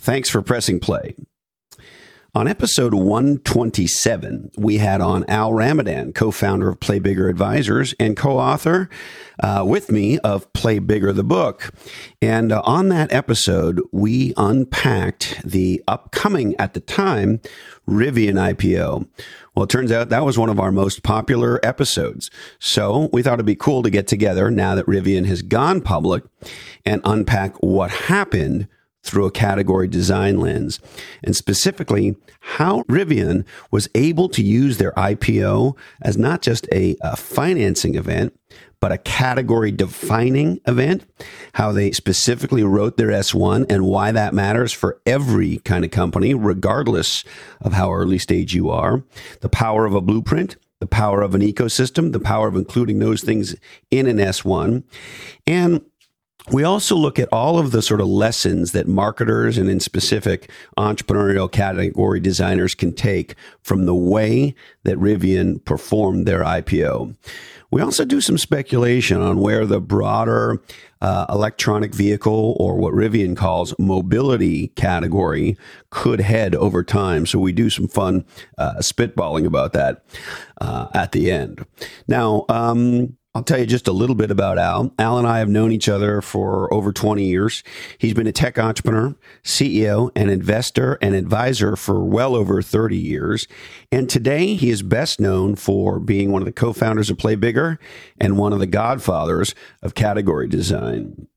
Thanks for pressing play. On episode 127, we had on Al Ramadan, co founder of Play Bigger Advisors and co author uh, with me of Play Bigger the book. And uh, on that episode, we unpacked the upcoming, at the time, Rivian IPO. Well, it turns out that was one of our most popular episodes. So we thought it'd be cool to get together now that Rivian has gone public and unpack what happened through a category design lens, and specifically how Rivian was able to use their IPO as not just a, a financing event, but a category defining event, how they specifically wrote their S1 and why that matters for every kind of company, regardless of how early stage you are, the power of a blueprint, the power of an ecosystem, the power of including those things in an S1, and we also look at all of the sort of lessons that marketers and in specific entrepreneurial category designers can take from the way that Rivian performed their IPO. We also do some speculation on where the broader uh, electronic vehicle or what Rivian calls mobility category could head over time. So we do some fun uh, spitballing about that uh, at the end. Now, um, I'll tell you just a little bit about Al. Al and I have known each other for over 20 years. He's been a tech entrepreneur, CEO, and investor and advisor for well over 30 years. And today he is best known for being one of the co-founders of Play Bigger and one of the godfathers of category design.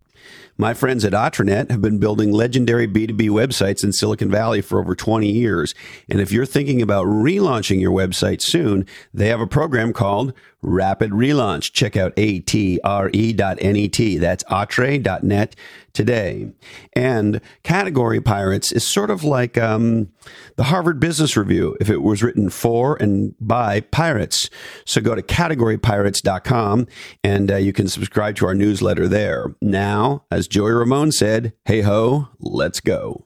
My friends at Atranet have been building legendary B2B websites in Silicon Valley for over 20 years. And if you're thinking about relaunching your website soon, they have a program called Rapid Relaunch. Check out atre.net. That's atre.net today. And Category Pirates is sort of like um, the Harvard Business Review if it was written for and by pirates. So go to categorypirates.com and uh, you can subscribe to our newsletter there. Now, as Joey Ramone said, hey ho, let's go.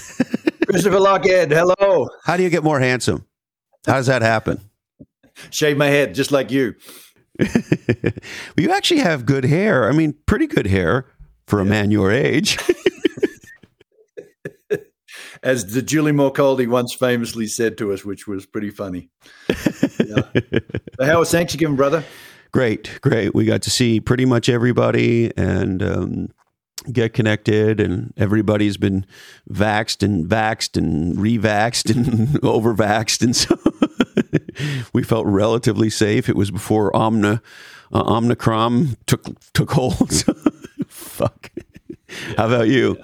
Christopher Lochhead, hello. How do you get more handsome? How does that happen? Shave my head just like you. you actually have good hair. I mean, pretty good hair for a man your age. As the Julie Morcoldi once famously said to us, which was pretty funny. Yeah. how was Thanksgiving, brother? Great, great. We got to see pretty much everybody, and um, get connected and everybody's been vaxed and vaxed and revaxed and overvaxed and so we felt relatively safe. It was before omna uh, omnicron took took hold. Fuck. How about you?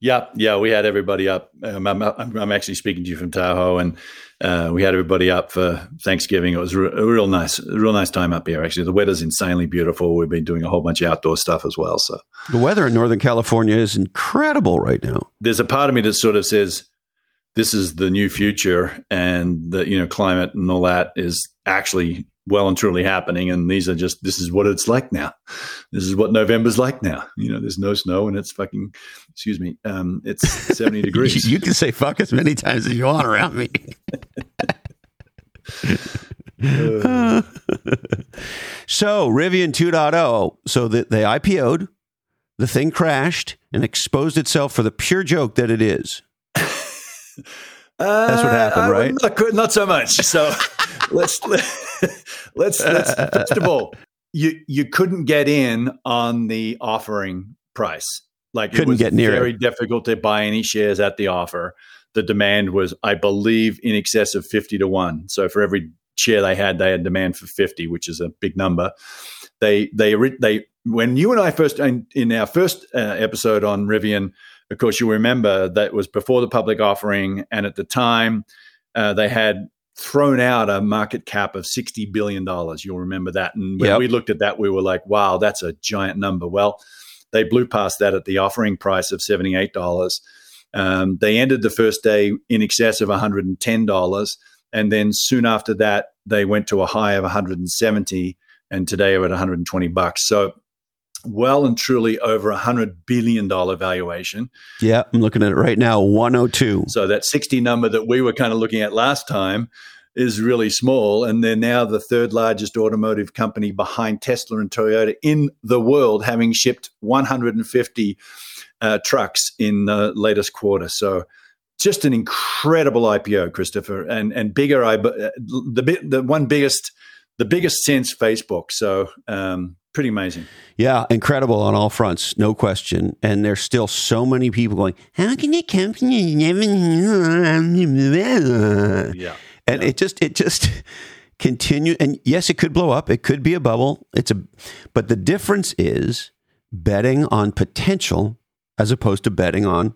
Yeah. Yeah we had everybody up. Um, I'm, I'm actually speaking to you from tahoe and uh, we had everybody up for Thanksgiving. It was re- a real nice, a real nice time up here. Actually, the weather's insanely beautiful. We've been doing a whole bunch of outdoor stuff as well. So the weather in Northern California is incredible right now. There's a part of me that sort of says this is the new future, and the you know climate and all that is actually well and truly happening. And these are just this is what it's like now. This is what November's like now. You know, there's no snow and it's fucking excuse me, um, it's 70 degrees. you can say fuck as many times as you want around me. uh. so Rivian 2.0. So the, they IPO'd, the thing crashed and exposed itself for the pure joke that it is. That's what happened, uh, right? Not, not, so much. So let's let's let's first of all, you you couldn't get in on the offering price. Like couldn't it was get near very it. difficult to buy any shares at the offer. The demand was, I believe, in excess of fifty to one. So for every share they had, they had demand for fifty, which is a big number. They they they when you and I first in, in our first uh, episode on Rivian, of course, you remember that was before the public offering, and at the time uh, they had thrown out a market cap of $60 billion. You'll remember that. And when yep. we looked at that, we were like, wow, that's a giant number. Well, They blew past that at the offering price of $78. Um, they ended the first day in excess of $110. And then soon after that, they went to a high of 170 and today are at 120 bucks. So well and truly over a hundred billion dollar valuation. Yeah, I'm looking at it right now, 102. So that 60 number that we were kind of looking at last time is really small, and they're now the third largest automotive company behind Tesla and Toyota in the world, having shipped 150 uh, trucks in the latest quarter. So just an incredible IPO, Christopher, and and bigger. I uh, the the one biggest the biggest since Facebook. So um, pretty amazing. Yeah, incredible on all fronts, no question. And there's still so many people going, "How can a company never?" Yeah, and yeah. it just it just continue. And yes, it could blow up. It could be a bubble. It's a, but the difference is betting on potential as opposed to betting on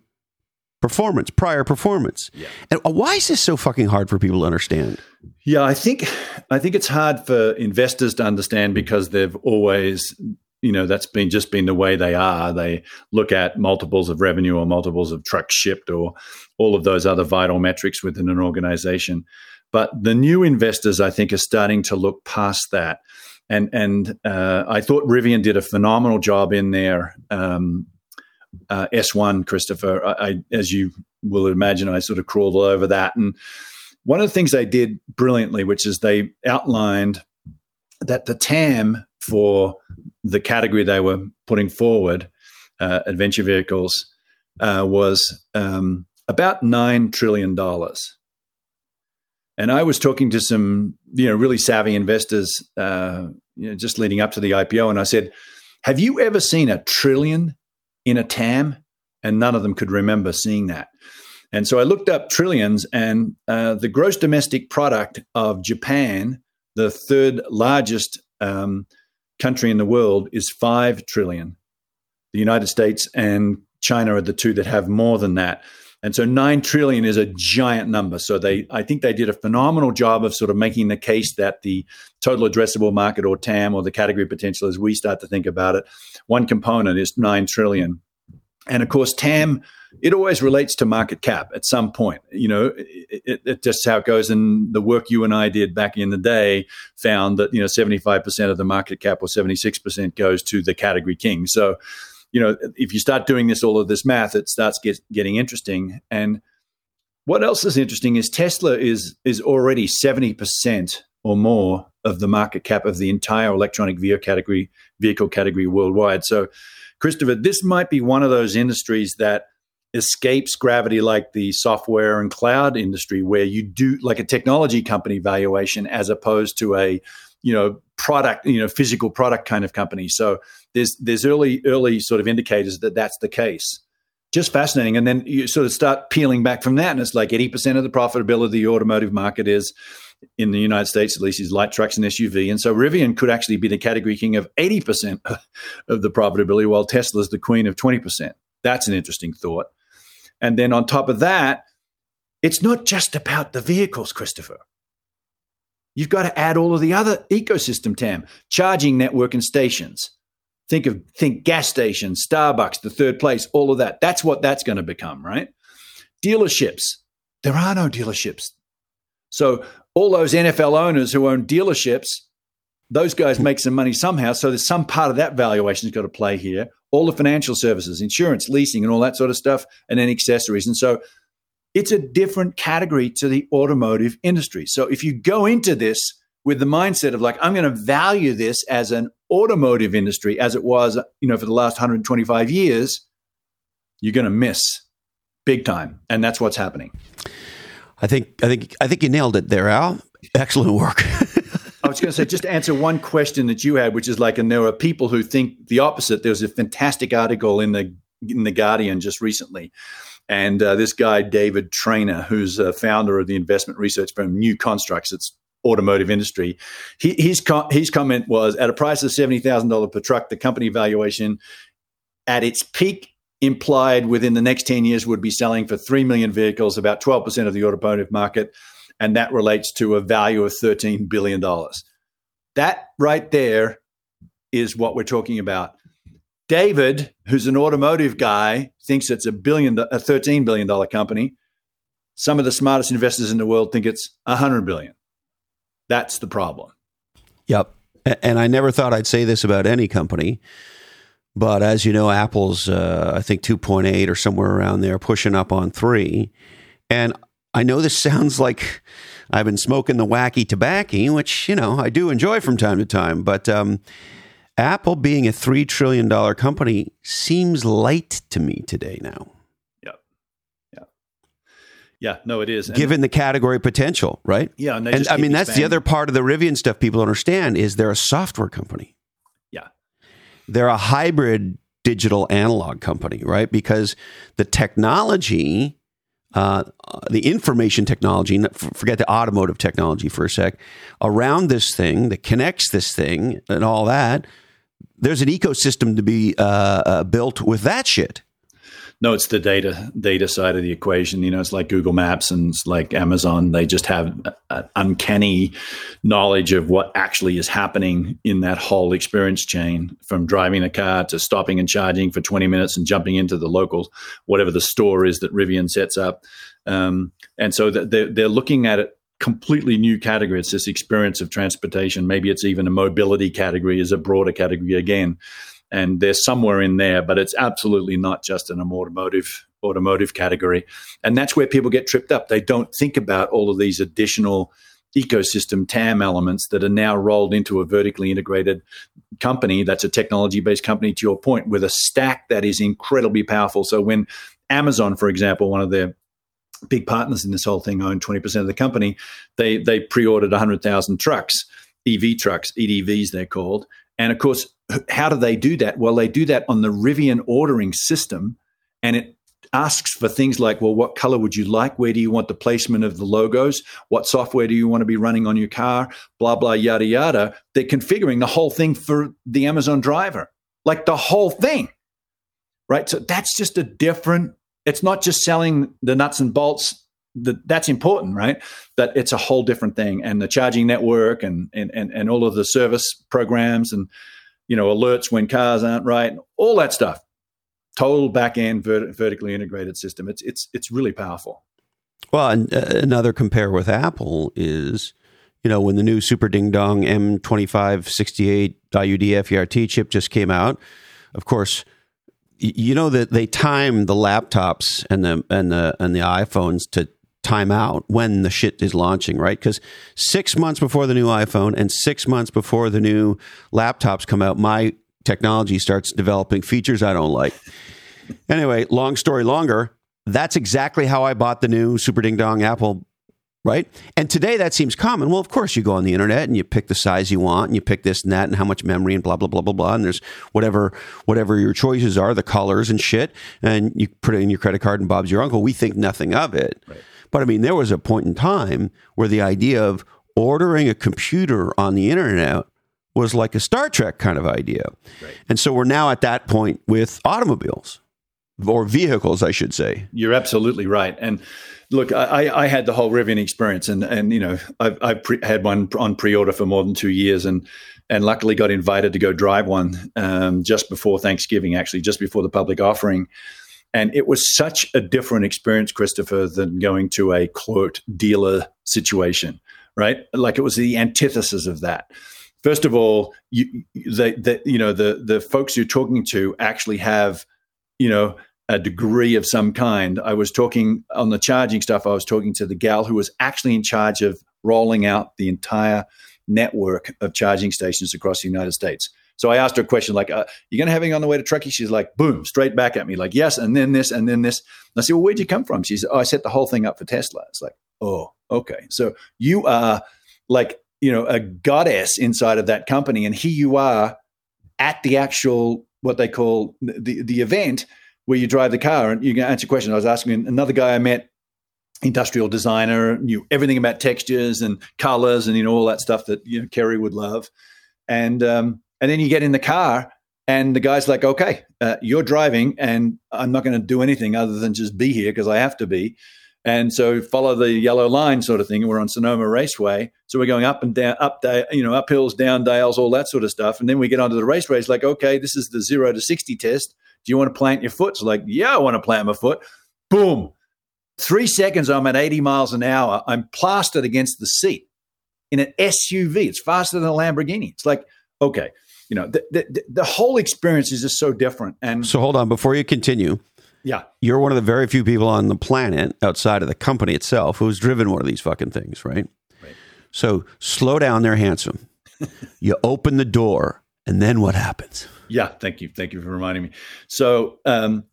performance, prior performance. Yeah. And why is this so fucking hard for people to understand? Yeah, I think I think it's hard for investors to understand because they've always you know that's been just been the way they are they look at multiples of revenue or multiples of trucks shipped or all of those other vital metrics within an organization but the new investors i think are starting to look past that and and uh, i thought rivian did a phenomenal job in their um, uh, S1, Christopher. I, I, as you will imagine, I sort of crawled all over that. And one of the things they did brilliantly, which is they outlined that the TAM for the category they were putting forward, uh, adventure vehicles, uh, was um, about nine trillion dollars. And I was talking to some, you know, really savvy investors, uh, you know, just leading up to the IPO, and I said, "Have you ever seen a trillion in a TAM, and none of them could remember seeing that. And so I looked up trillions, and uh, the gross domestic product of Japan, the third largest um, country in the world, is five trillion. The United States and China are the two that have more than that. And so 9 trillion is a giant number. So they I think they did a phenomenal job of sort of making the case that the total addressable market or TAM or the category potential as we start to think about it, one component is 9 trillion. And of course TAM it always relates to market cap at some point. You know, it, it, it just how it goes. And the work you and I did back in the day found that you know seventy five percent of the market cap or seventy six percent goes to the category king. So you know, if you start doing this, all of this math, it starts get, getting interesting. And what else is interesting is Tesla is is already seventy percent or more of the market cap of the entire electronic vehicle category vehicle category worldwide. So, Christopher, this might be one of those industries that escapes gravity like the software and cloud industry where you do like a technology company valuation as opposed to a you know product you know physical product kind of company. So there's there's early early sort of indicators that that's the case just fascinating. And then you sort of start peeling back from that and it's like 80% of the profitability of the automotive market is in the United States at least is light trucks and SUV and so Rivian could actually be the category king of 80% of the profitability while Tesla's the queen of 20% that's an interesting thought. And then on top of that it's not just about the vehicles Christopher. You've got to add all of the other ecosystem TAM, charging network and stations. Think of think gas stations, Starbucks, the third place, all of that. That's what that's going to become, right? Dealerships. There are no dealerships. So all those NFL owners who own dealerships, those guys make some money somehow. So there's some part of that valuation's got to play here. All the financial services, insurance, leasing, and all that sort of stuff, and then accessories. And so it's a different category to the automotive industry. So if you go into this with the mindset of like, I'm going to value this as an automotive industry as it was, you know, for the last 125 years, you're going to miss big time. And that's what's happening. I think, I think, I think you nailed it there, Al. Excellent work. I was going to say, just answer one question that you had, which is like, and there are people who think the opposite. There was a fantastic article in the in the Guardian just recently and uh, this guy, David Trainer, who's a founder of the investment research firm New Constructs, it's automotive industry. He, his, his comment was at a price of $70,000 per truck, the company valuation at its peak implied within the next 10 years would be selling for 3 million vehicles, about 12% of the automotive market. And that relates to a value of $13 billion. That right there is what we're talking about. David, who's an automotive guy, thinks it's a billion, a thirteen billion dollar company. Some of the smartest investors in the world think it's a hundred billion. That's the problem. Yep. And I never thought I'd say this about any company, but as you know, Apple's uh, I think two point eight or somewhere around there, pushing up on three. And I know this sounds like I've been smoking the wacky tobacco, which you know I do enjoy from time to time, but. Um, Apple being a $3 trillion company seems light to me today now. Yeah. No, it is. Given the category potential, right? Yeah. And, and I mean, that's the other part of the Rivian stuff people understand is they're a software company. Yeah. They're a hybrid digital analog company, right? Because the technology, uh, the information technology, forget the automotive technology for a sec, around this thing that connects this thing and all that there's an ecosystem to be uh, uh, built with that shit. No, it's the data data side of the equation. You know, it's like Google Maps and it's like Amazon. They just have an uncanny knowledge of what actually is happening in that whole experience chain, from driving a car to stopping and charging for 20 minutes and jumping into the local whatever the store is that Rivian sets up. Um, and so they're, they're looking at it completely new category. It's this experience of transportation. Maybe it's even a mobility category is a broader category again. And they're somewhere in there, but it's absolutely not just an automotive automotive category. And that's where people get tripped up. They don't think about all of these additional ecosystem TAM elements that are now rolled into a vertically integrated company that's a technology based company, to your point, with a stack that is incredibly powerful. So when Amazon, for example, one of their big partners in this whole thing own 20% of the company. They they pre-ordered 100,000 trucks, EV trucks, EDVs they're called. And of course, how do they do that? Well, they do that on the Rivian ordering system and it asks for things like, well, what color would you like? Where do you want the placement of the logos? What software do you want to be running on your car? Blah, blah, yada, yada. They're configuring the whole thing for the Amazon driver, like the whole thing. Right. So that's just a different it's not just selling the nuts and bolts that that's important, right? That it's a whole different thing, and the charging network and and and, and all of the service programs and you know alerts when cars aren't right, all that stuff. Total back end vert- vertically integrated system. It's it's it's really powerful. Well, and, uh, another compare with Apple is, you know, when the new Super Ding Dong M2568 IUD FERT chip just came out, of course, you know that they time the laptops and the and the and the iPhones to time out when the shit is launching, right? Because six months before the new iPhone and six months before the new laptops come out, my technology starts developing features I don't like. Anyway, long story longer, that's exactly how I bought the new Super Ding Dong Apple right? And today that seems common. Well, of course, you go on the internet and you pick the size you want, and you pick this and that, and how much memory, and blah blah blah blah blah. And there's whatever whatever your choices are, the colors and shit, and you put it in your credit card, and Bob's your uncle. We think nothing of it, right. But I mean, there was a point in time where the idea of ordering a computer on the internet was like a Star Trek kind of idea, right. and so we're now at that point with automobiles or vehicles, I should say. You're absolutely right, and look, I, I, had the whole Rivian experience, and and you know, I've, I've pre- had one on pre-order for more than two years, and and luckily got invited to go drive one um, just before Thanksgiving, actually, just before the public offering. And it was such a different experience, Christopher, than going to a quote dealer situation, right? Like it was the antithesis of that. First of all, you, you know, the the folks you're talking to actually have, you know, a degree of some kind. I was talking on the charging stuff, I was talking to the gal who was actually in charge of rolling out the entire network of charging stations across the United States. So I asked her a question like, uh, "You to have anything on the way to Truckee?" She's like, "Boom!" Straight back at me, like, "Yes," and then this, and then this. And I said, "Well, where'd you come from?" She said, "Oh, I set the whole thing up for Tesla." It's like, "Oh, okay." So you are like, you know, a goddess inside of that company, and here you are at the actual what they call the the event where you drive the car and you can answer questions. I was asking another guy I met, industrial designer, knew everything about textures and colors and you know all that stuff that you know Kerry would love. And um, and then you get in the car and the guy's like, "Okay, uh, you're driving, and I'm not going to do anything other than just be here because I have to be." And so follow the yellow line sort of thing. We're on Sonoma Raceway. So we're going up and down, up, da- you know, up hills, down dales, all that sort of stuff. And then we get onto the raceway. It's like, okay, this is the zero to 60 test. Do you want to plant your foot? It's like, yeah, I want to plant my foot. Boom. Three seconds, I'm at 80 miles an hour. I'm plastered against the seat in an SUV. It's faster than a Lamborghini. It's like, okay, you know, the, the, the whole experience is just so different. And So hold on before you continue. yeah, You're one of the very few people on the planet outside of the company itself who's driven one of these fucking things, right? Right. So slow down there, handsome. you open the door, and then what happens? Yeah, thank you, thank you for reminding me. So, um,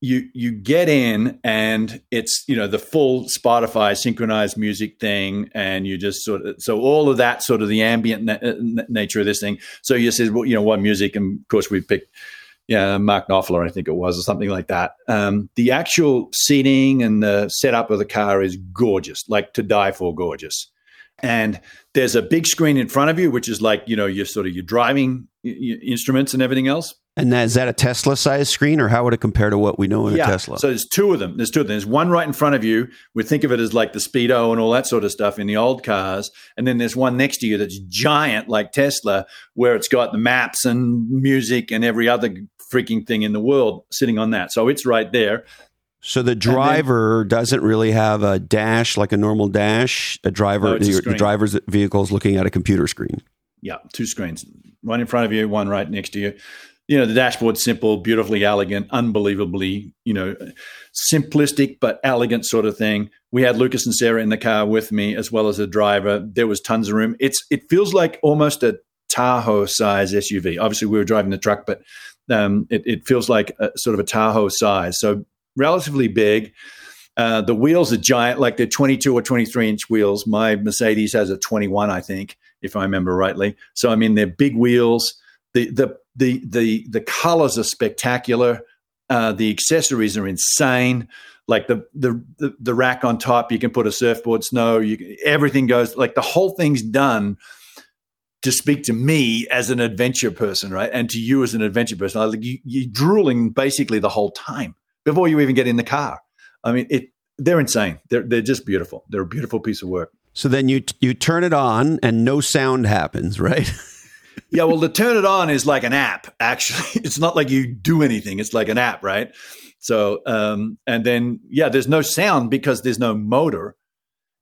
you you get in and it's you know the full Spotify synchronized music thing, and you just sort of so all of that sort of the ambient na- na- nature of this thing. So you said, well, you know, what music, and of course we picked. Yeah, Mark Knopfler, I think it was, or something like that. Um, the actual seating and the setup of the car is gorgeous, like to die for gorgeous. And there's a big screen in front of you, which is like you know you're sort of you're driving instruments and everything else. And that, is that a Tesla size screen, or how would it compare to what we know in a Tesla? So there's two of them. There's two of them. There's one right in front of you. We think of it as like the Speedo and all that sort of stuff in the old cars. And then there's one next to you that's giant like Tesla, where it's got the maps and music and every other freaking thing in the world sitting on that. So it's right there. So the driver doesn't really have a dash like a normal dash. A driver, No, a the, the driver's vehicle is looking at a computer screen. Yeah, two screens. One in front of you, one right next to you. You know, the dashboard's simple, beautifully elegant, unbelievably, you know, simplistic but elegant sort of thing. We had Lucas and Sarah in the car with me as well as a driver. There was tons of room. It's it feels like almost a Tahoe size SUV. Obviously, we were driving the truck, but um, it, it feels like a, sort of a Tahoe size. So relatively big. Uh, the wheels are giant, like they're 22 or 23 inch wheels. My Mercedes has a 21, I think, if I remember rightly. So I mean, they're big wheels. The the the the the colors are spectacular. Uh, the accessories are insane. Like the, the the the rack on top, you can put a surfboard, snow. You everything goes like the whole thing's done to speak to me as an adventure person, right? And to you as an adventure person. I, like you, you're drooling basically the whole time before you even get in the car. I mean, it. They're insane. They're they're just beautiful. They're a beautiful piece of work. So then you you turn it on and no sound happens, right? yeah, well, to turn it on is like an app. Actually, it's not like you do anything. It's like an app, right? So, um, and then yeah, there's no sound because there's no motor.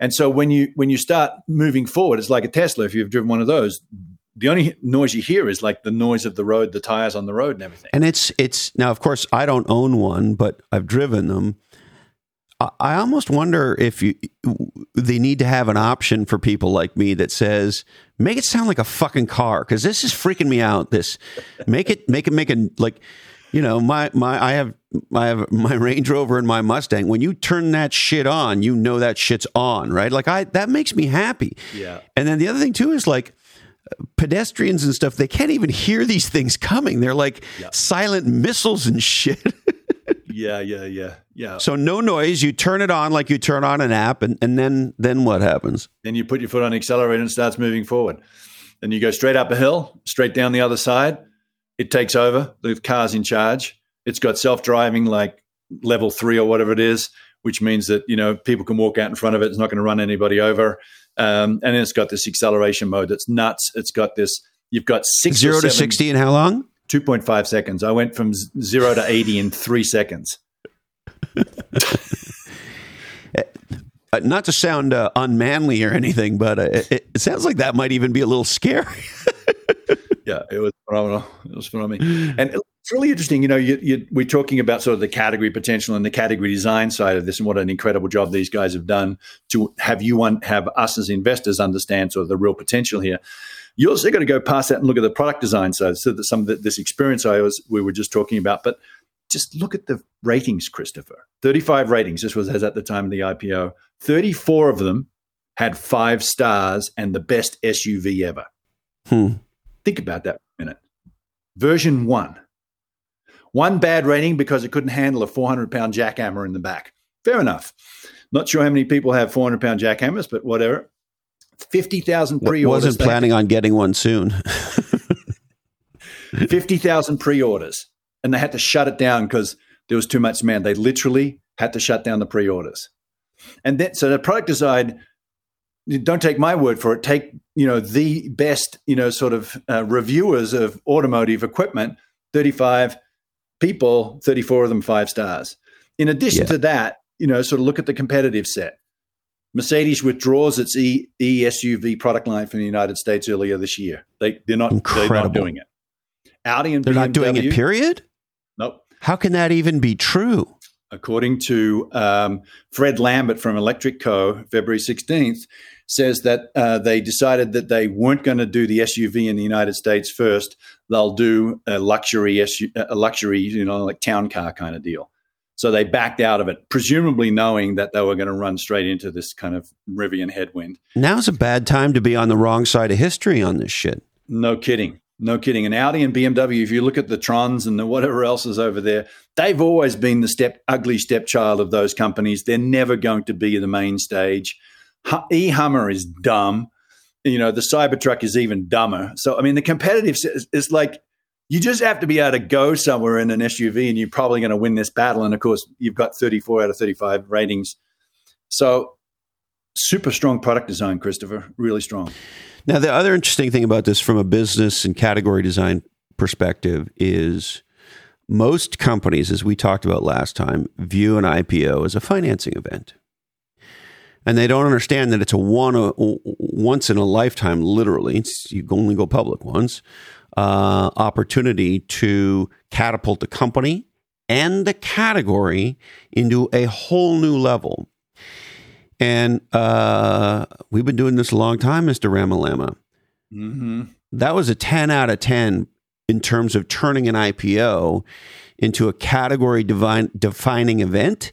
And so when you when you start moving forward, it's like a Tesla. If you've driven one of those, the only noise you hear is like the noise of the road, the tires on the road, and everything. And it's it's now, of course, I don't own one, but I've driven them. I, almost wonder if you they need to have an option for people like me that says make it sound like a fucking car because this is freaking me out. This make it make it make it like you know my my I have I have my Range Rover and my Mustang. When you turn that shit on, you know that shit's on, right? Like I that makes me happy. Yeah. And then the other thing too is like pedestrians and stuff. They can't even hear these things coming. They're like silent missiles and shit. Yeah, yeah, yeah, yeah. so no noise. You turn it on like you turn on an app, and, and then then what happens? then you put your foot on the accelerator and it starts moving forward. Then you go straight up a hill, straight down the other side. It takes over. The car's in charge. It's got self-driving, like level three or whatever it is, which means that you know people can walk out in front of it. It's not going to run anybody over. Um, and then it's got this acceleration mode that's nuts. It's got this. You've got six Zero to sixty in how long? 2.5 seconds. I went from zero to 80 in three seconds. Uh, not to sound uh, unmanly or anything, but uh, it, it sounds like that might even be a little scary. yeah, it was phenomenal. It was phenomenal, and it's really interesting. You know, you, you, we're talking about sort of the category potential and the category design side of this, and what an incredible job these guys have done to have you un- have us as investors understand sort of the real potential here. You also going to go past that and look at the product design side. So that some of the, this experience I was we were just talking about, but just look at the ratings, Christopher. Thirty-five ratings. This was as at the time of the IPO. Thirty-four of them had five stars and the best SUV ever. Hmm. Think about that for a minute. Version one. One bad rating because it couldn't handle a 400 pound jackhammer in the back. Fair enough. Not sure how many people have 400 pound jackhammers, but whatever. 50,000 pre orders. I wasn't planning on getting one soon. 50,000 pre orders. And they had to shut it down because there was too much demand. They literally had to shut down the pre orders. And then, so the product design, don't take my word for it. Take you know the best you know sort of uh, reviewers of automotive equipment. Thirty five people, thirty four of them five stars. In addition yeah. to that, you know, sort of look at the competitive set. Mercedes withdraws its e, e SUV product line from the United States earlier this year. They they're not Incredible. they're not doing it. Audi and they're BMW, not doing it. Period. Nope. How can that even be true? According to um, Fred Lambert from Electrek.co February sixteenth, says that uh, they decided that they weren't going to do the SUV in the United States first. They'll do a luxury SU, a luxury, you know, like town car kind of deal. So they backed out of it, presumably knowing that they were going to run straight into this kind of Rivian headwind. Now's a bad time to be on the wrong side of history on this shit. No kidding. No kidding. And Audi and BMW, if you look at the Trons and the whatever else is over there, they've always been the step ugly stepchild of those companies. They're never going to be the main stage. E Hummer is dumb. You know, the Cybertruck is even dumber. So, I mean, the competitive is like you just have to be able to go somewhere in an SUV and you're probably going to win this battle. And of course, you've got 34 out of 35 ratings. So, super strong product design, Christopher. Really strong. Now, the other interesting thing about this from a business and category design perspective is most companies, as we talked about last time, view an IPO as a financing event and they don't understand that it's a one a, once in a lifetime, literally. It's, you only go public once. Uh, opportunity to catapult the company and the category into a whole new level. And uh, we've been doing this a long time, Mr. Ramalama. Mm-hmm. That was a 10 out of 10 in terms of turning an IPO into a category divine, defining event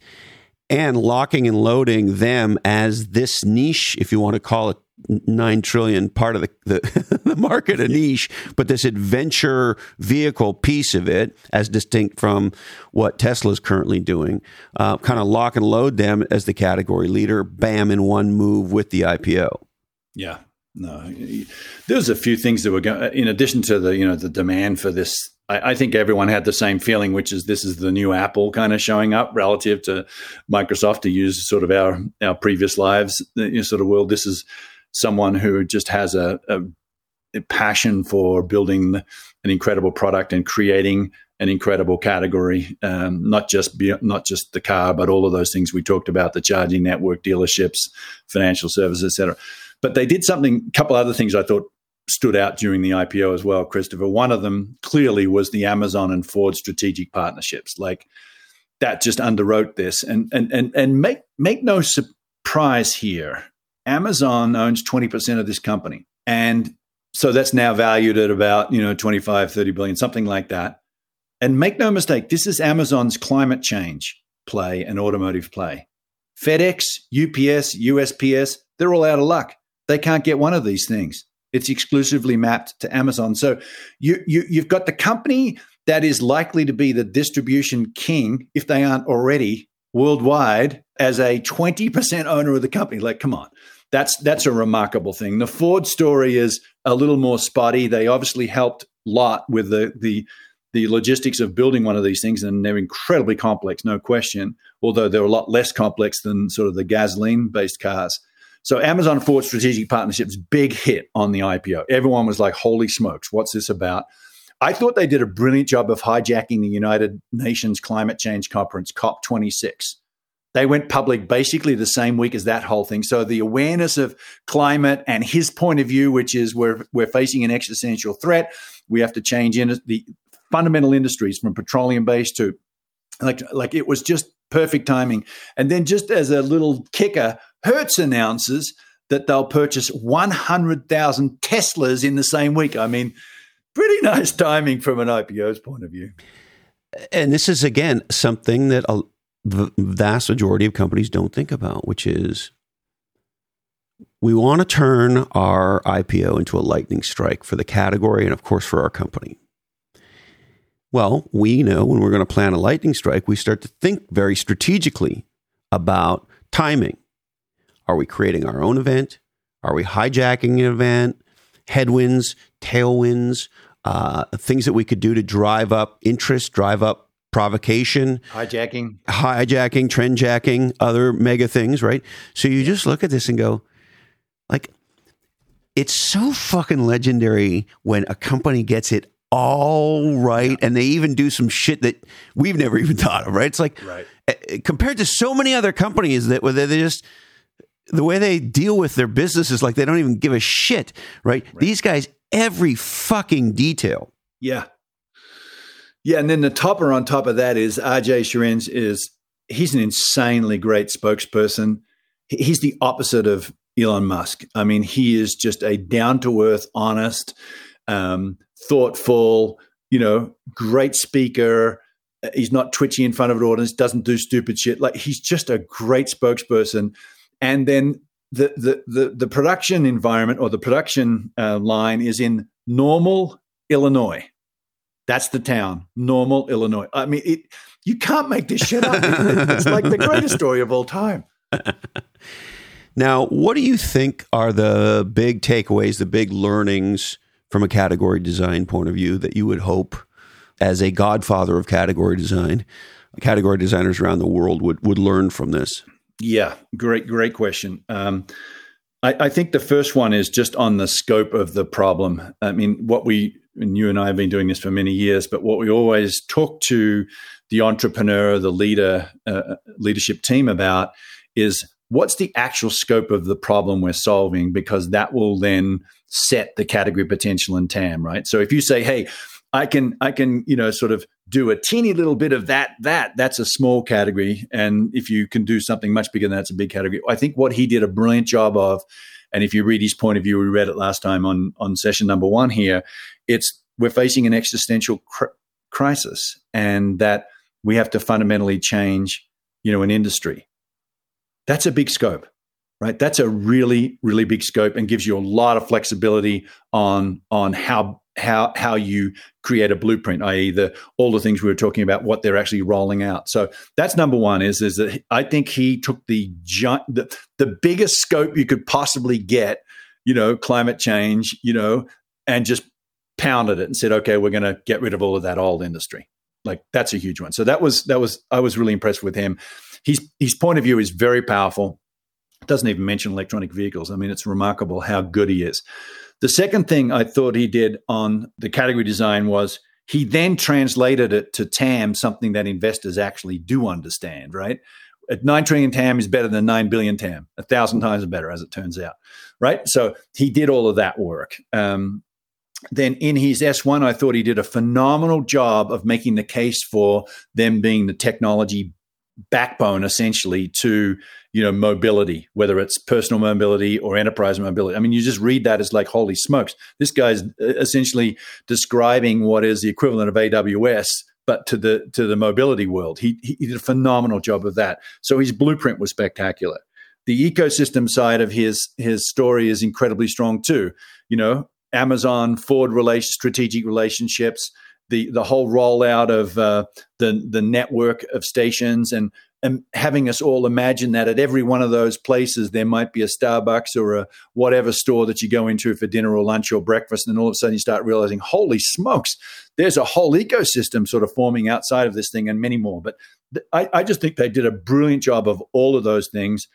and locking and loading them as this niche, if you want to call it nine trillion part of the, the, the, market a niche, but this adventure vehicle piece of it, as distinct from what Tesla is currently doing, uh, kind of lock and load them as the category leader, bam, in one move with the IPO. Yeah. No, there's a few things that were going. In addition to the you know the demand for this I, think everyone had the same feeling, which is this is the new Apple kind of showing up relative to Microsoft to use sort of our our previous lives you know, sort of world. This is someone who just has a, a, a passion for building an incredible product and creating an incredible category, um, not just be, not just the car, but all of those things we talked about: the charging network, dealerships, financial services, etc. But they did something. A couple other things I thought stood out during the IPO as well, Christopher. One of them clearly was the Amazon and Ford strategic partnerships. Like that just underwrote this. And and and and make make no surprise here. Amazon owns 20% of this company. And so that's now valued at about, you know, 25, 30 billion, something like that. And make no mistake, this is Amazon's climate change play and automotive play. FedEx, UPS, USPS, they're all out of luck. They can't get one of these things. It's exclusively mapped to Amazon. So you, you you've got the company that is likely to be the distribution king if they aren't already worldwide as a 20% owner of the company. Like, come on. That's that's a remarkable thing. The Ford story is a little more spotty. They obviously helped a lot with the the the logistics of building one of these things, and they're incredibly complex, no question. Although they're a lot less complex than sort of the gasoline based cars. So Amazon Ford strategic partnerships, big hit on the IPO. Everyone was like, holy smokes, what's this about? I thought they did a brilliant job of hijacking the United Nations Climate Change Conference, COP26. They went public basically the same week as that whole thing. So the awareness of climate and his point of view, which is we're, we're facing an existential threat. We have to change in the fundamental industries from petroleum based to like, like it was just perfect timing. And then just as a little kicker, Hertz announces that they'll purchase 100,000 Teslas in the same week. I mean, pretty nice timing from an IPO's point of view. And this is, again, something that the vast majority of companies don't think about, which is we want to turn our IPO into a lightning strike for the category and, of course, for our company. Well, we know when we're going to plan a lightning strike, we start to think very strategically about timing are we creating our own event? Are we hijacking an event? Headwinds, tailwinds, uh, things that we could do to drive up interest, drive up provocation, hijacking, hijacking, trendjacking, other mega things, right? So you just look at this and go, like, it's so fucking legendary when a company gets it all right and they even do some shit that we've never even thought of, right? It's like Right. uh, compared to so many other companies that where they just the way they deal with their business is like they don't even give a shit, right? These guys every fucking detail. Yeah. Yeah, and then the topper on top of that is RJ Scaringe is he's an insanely great spokesperson. He's the opposite of Elon Musk. I mean, he is just a down to earth, honest, um, thoughtful, you know, great speaker. He's not twitchy in front of an audience, doesn't do stupid shit. Like he's just a great spokesperson. And then the the the, the production environment or the production uh, line is in Normal, Illinois. That's the town, Normal, Illinois. I mean, it. You can't make this shit up. it's like the greatest story of all time. Now, what do you think are the big takeaways, the big learnings from a category design point of view that you would hope as a godfather of category design, category designers around the world would, would learn from this? Yeah, great, great question. Um, I, I think the first one is just on the scope of the problem. I mean, what we and you and I have been doing this for many years, but what we always talk to the entrepreneur, the leader, uh, leadership team about is what's the actual scope of the problem we're solving, because that will then set the category potential and TAM, right? So if you say, hey, I can I can you know sort of do a teeny little bit of that that that's a small category and if you can do something much bigger than that's a big category. I think what he did a brilliant job of and if you read his point of view we read it last time on on session number 1 here it's we're facing an existential cr- crisis and that we have to fundamentally change you know an industry. That's a big scope right that's a really really big scope and gives you a lot of flexibility on on how how how you create a blueprint i.e. the all the things we were talking about what they're actually rolling out so that's number one is is that i think he took the the, the biggest scope you could possibly get you know climate change you know and just pounded it and said okay we're going to get rid of all of that old industry like that's a huge one so that was that was i was really impressed with him his his point of view is very powerful doesn't even mention electronic vehicles. I mean, it's remarkable how good he is. The second thing I thought he did on the category design was he then translated it to TAM, something that investors actually do understand, right? At 9 trillion TAM is better than 9 billion TAM, a thousand times better, as it turns out, right? So he did all of that work. Um, then in his S1, I thought he did a phenomenal job of making the case for them being the technology backbone essentially to you know mobility whether it's personal mobility or enterprise mobility. I mean you just read that as like holy smokes. This guy's uh, essentially describing what is the equivalent of aws but to the to the mobility world. He, he did a phenomenal job of that. So his blueprint was spectacular. The ecosystem side of his his story is incredibly strong too. You know amazon ford relation strategic relationships the the whole rollout of uh, the the network of stations and and having us all imagine that at every one of those places there might be a Starbucks or a whatever store that you go into for dinner or lunch or breakfast, and then all of a sudden you start realizing, holy smokes, there's a whole ecosystem sort of forming outside of this thing, and many more. But th- I, I just think they did a brilliant job of all of those things.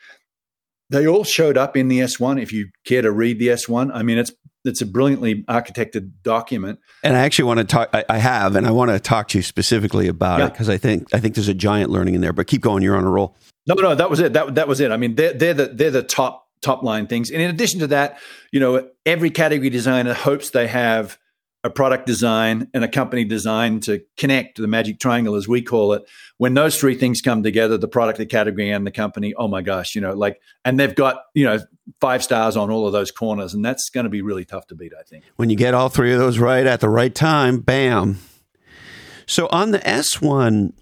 They all showed up in the S1. If you care to read the S1, I mean, it's it's a brilliantly architected document. And I actually want to talk. I, I have, and I want to talk to you specifically about Yeah. it because I think I think there's a giant learning in there. But keep going. You're on a roll. No, no, that was it. That that was it. I mean, they're they're the they're the top top line things. And in addition to that, you know, every category designer hopes they have a product design and a company design to connect the magic triangle, as we call it. When those three things come together, the product, the category, and the company, oh my gosh, you know, like, and they've got you know five stars on all of those corners, and that's going to be really tough to beat, I think. When you get all three of those right at the right time, bam. So on the S1,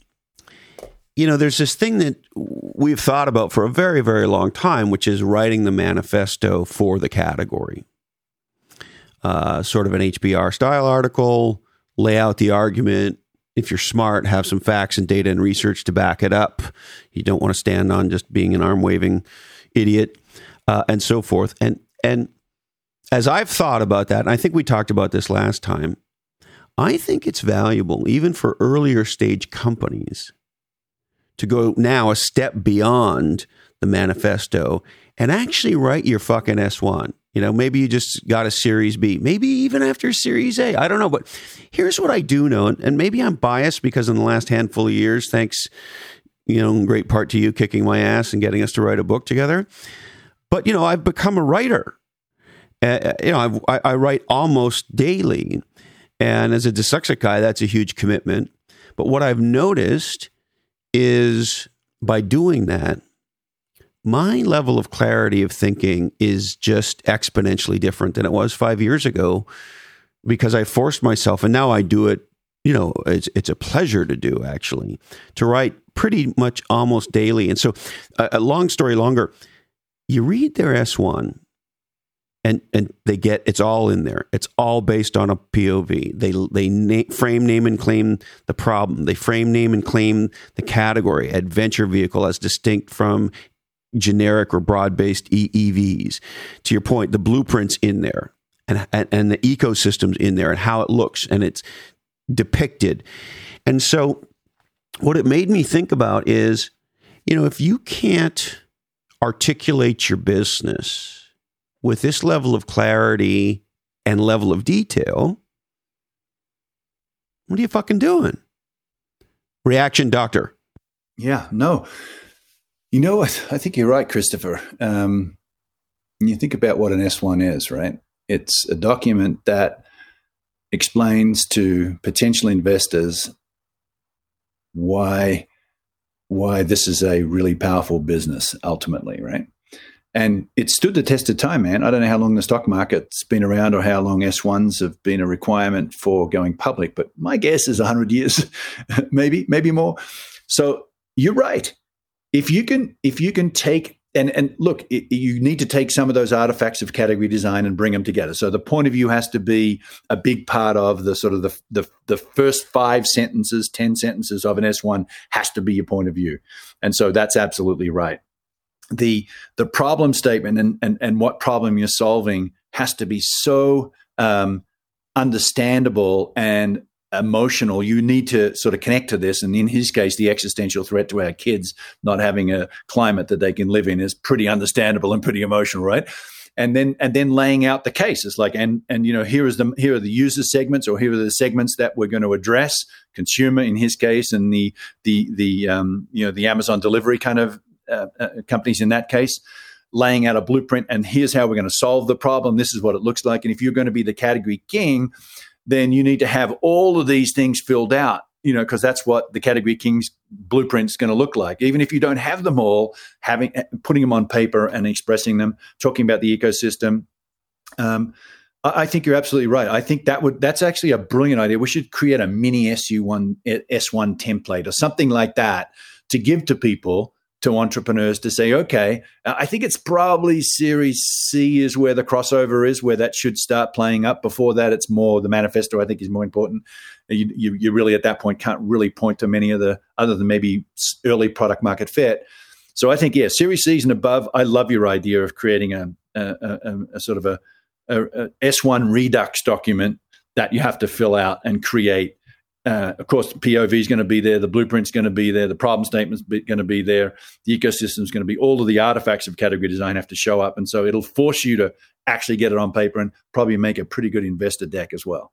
you know, there's this thing that we've thought about for a very, very long time, which is writing the manifesto for the category. Uh, sort of an HBR style article, lay out the argument. If you're smart, have some facts and data and research to back it up. You don't want to stand on just being an arm waving idiot, uh, and so forth. And and as I've thought about that, and I think we talked about this last time, I think it's valuable, even for earlier stage companies, to go now a step beyond the manifesto and actually write your fucking S1. You know, maybe you just got a Series B, maybe even after Series A. I don't know. But here's what I do know, and maybe I'm biased because in the last handful of years, thanks, you know, in great part to you kicking my ass and getting us to write a book together. But, you know, I've become a writer. Uh, you know, I, I write almost daily. And as a dyslexic guy, that's a huge commitment. But what I've noticed is by doing that, my level of clarity of thinking is just exponentially different than it was five years ago because I forced myself, and now I do it. You know, it's it's a pleasure to do actually to write pretty much almost daily. And so, uh, a long story longer, you read their S one, and and they get it's all in there. It's all based on a POV. They they frame, name, and claim the problem. They frame, name, and claim the category adventure vehicle as distinct from generic or broad based EVs. To your point, the blueprints in there and, and, and the ecosystems in there and how it looks and it's depicted. And so, what it made me think about is, you know, if you can't articulate your business with this level of clarity and level of detail, what are you fucking doing? Reaction, doctor. Yeah, no. You know what? I think you're right, Christopher. Um, you think about what an S1 is, right? It's a document that explains to potential investors why why this is a really powerful business ultimately, right? And it stood the test of time, man. I don't know how long the stock market's been around or how long S1s have been a requirement for going public, but my guess is 100 years, maybe, maybe more. So you're right if you can if you can take and and look it, you need to take some of those artifacts of category design and bring them together. So the point of view has to be a big part of the sort of the the, the first five sentences 10 sentences of an s1 has to be your point of view. And so that's absolutely right. The the problem statement and and, and what problem you're solving has to be so um, understandable and emotional. You need to sort of connect to this. And in his case, the existential threat to our kids not having a climate that they can live in is pretty understandable and pretty emotional, right? And then and then laying out the case. cases like and and you know here is the here are the user segments or here are the segments that we're going to address consumer in his case and the the the um, you know the Amazon delivery kind of uh, uh, companies in that case laying out a blueprint and here's how we're going to solve the problem this is what it looks like and if you're going to be the category king then you need to have all of these things filled out you know, because that's what the category kings blueprint is going to look like. Even if you don't have them all, having putting them on paper and expressing them, talking about the ecosystem. Um, I, I think you're absolutely right. I think that would that's actually a brilliant idea. We should create a mini SU one S one template or something like that to give to people to entrepreneurs to say, okay, uh, I think it's probably Series C is where the crossover is, where that should start playing up. Before that, it's more the manifesto. I think is more important. Uh, you, you, you really at that point can't really point to many of the other than maybe early product market fit. So I think yeah, Series C and above. I love your idea of creating a, a, a, a sort of a, a S1 Redux document that you have to fill out and create uh, of course, POV is going to be there, the blueprint's going to be there, the problem statement's going to be there, the ecosystem's going to be all of the artifacts of category design have to show up, and so it'll force you to actually get it on paper and probably make a pretty good investor deck as well.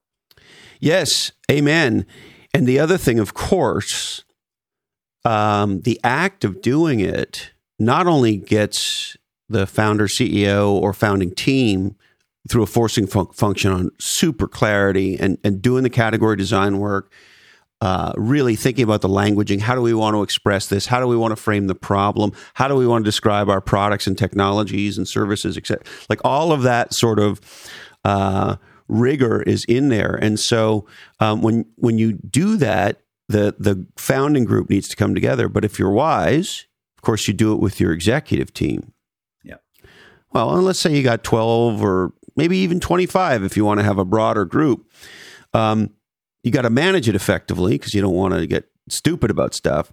Yes, amen. And the other thing, of course, um, the act of doing it not only gets the founder, CEO, or founding team through a forcing fun- function on super clarity and, and doing the category design work, uh, really thinking about the languaging. How do we want to express this? How do we want to frame the problem? How do we want to describe our products and technologies and services, etc. Like all of that sort of uh, rigor is in there. And so um, when when you do that, the the founding group needs to come together. But if you're wise, of course, you do it with your executive team. Yeah. Well, let's say you got twelve or maybe even 25 if you want to have a broader group. Um, you got to manage it effectively because you don't want to get stupid about stuff.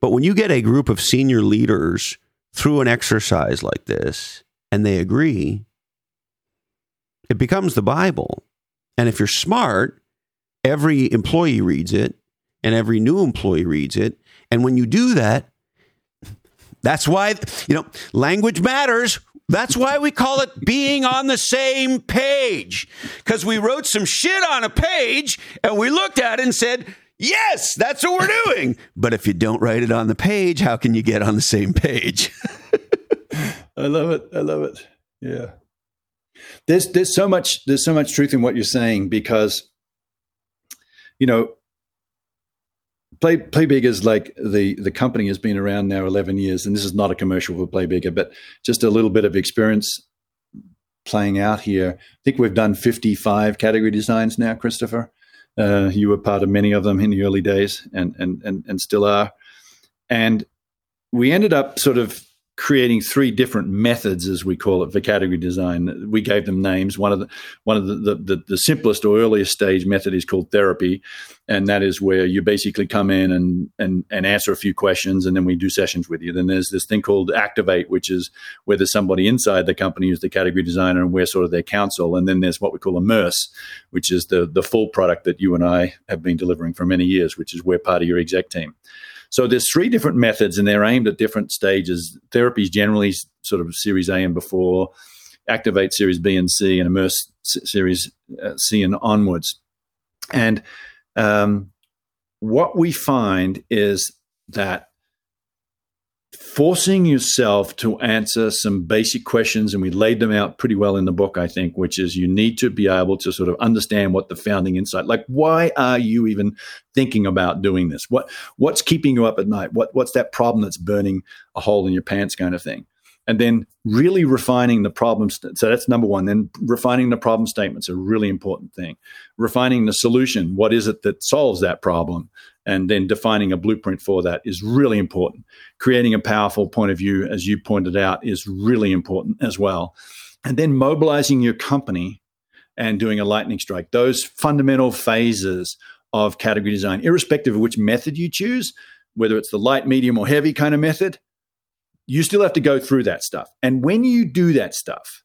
But when you get a group of senior leaders through an exercise like this and they agree, it becomes the Bible. And if you're smart, every employee reads it and every new employee reads it. And when you do that, that's why, you know, language matters. That's why we call it being on the same page. Because we wrote some shit on a page and we looked at it and said, yes, that's what we're doing. But if you don't write it on the page, how can you get on the same page? I love it. I love it. Yeah. There's there's so much there's so much truth in what you're saying because you know Play Play is like the the company has been around now 11 years, and this is not a commercial for Play Bigger, but just a little bit of experience playing out here. I think we've done 55 category designs now, Christopher. Uh, you were part of many of them in the early days, and and and and still are. And we ended up sort of creating three different methods, as we call it, for category design. We gave them names. One of the one of the, the, the, the, simplest or earliest stage method is called therapy, and that is where you basically come in and and and answer a few questions, and then we do sessions with you. Then there's this thing called activate, which is where there's somebody inside the company who's the category designer, and we're sort of their counsel. And then there's what we call immerse, which is the the full product that you and I have been delivering for many years, which is we're part of your exec team. So there's three different methods, and they're aimed at different stages. Therapy is generally sort of Series A and before, Activate Series B and C, and Immerse Series uh, C and onwards. And um, what we find is that forcing yourself to answer some basic questions, and we laid them out pretty well in the book, I think, which is you need to be able to sort of understand what the founding insight, like why are you even thinking about doing this? What what's keeping you up at night? What what's that problem that's burning a hole in your pants kind of thing? And then really refining the problems. So that's number one. Then refining the problem statements a really important thing. Refining the solution. What is it that solves that problem? And then defining a blueprint for that is really important. Creating a powerful point of view, as you pointed out, is really important as well. And then mobilizing your company and doing a lightning strike. Those fundamental phases of category design, irrespective of which method you choose, whether it's the light, medium, or heavy kind of method, you still have to go through that stuff. And when you do that stuff,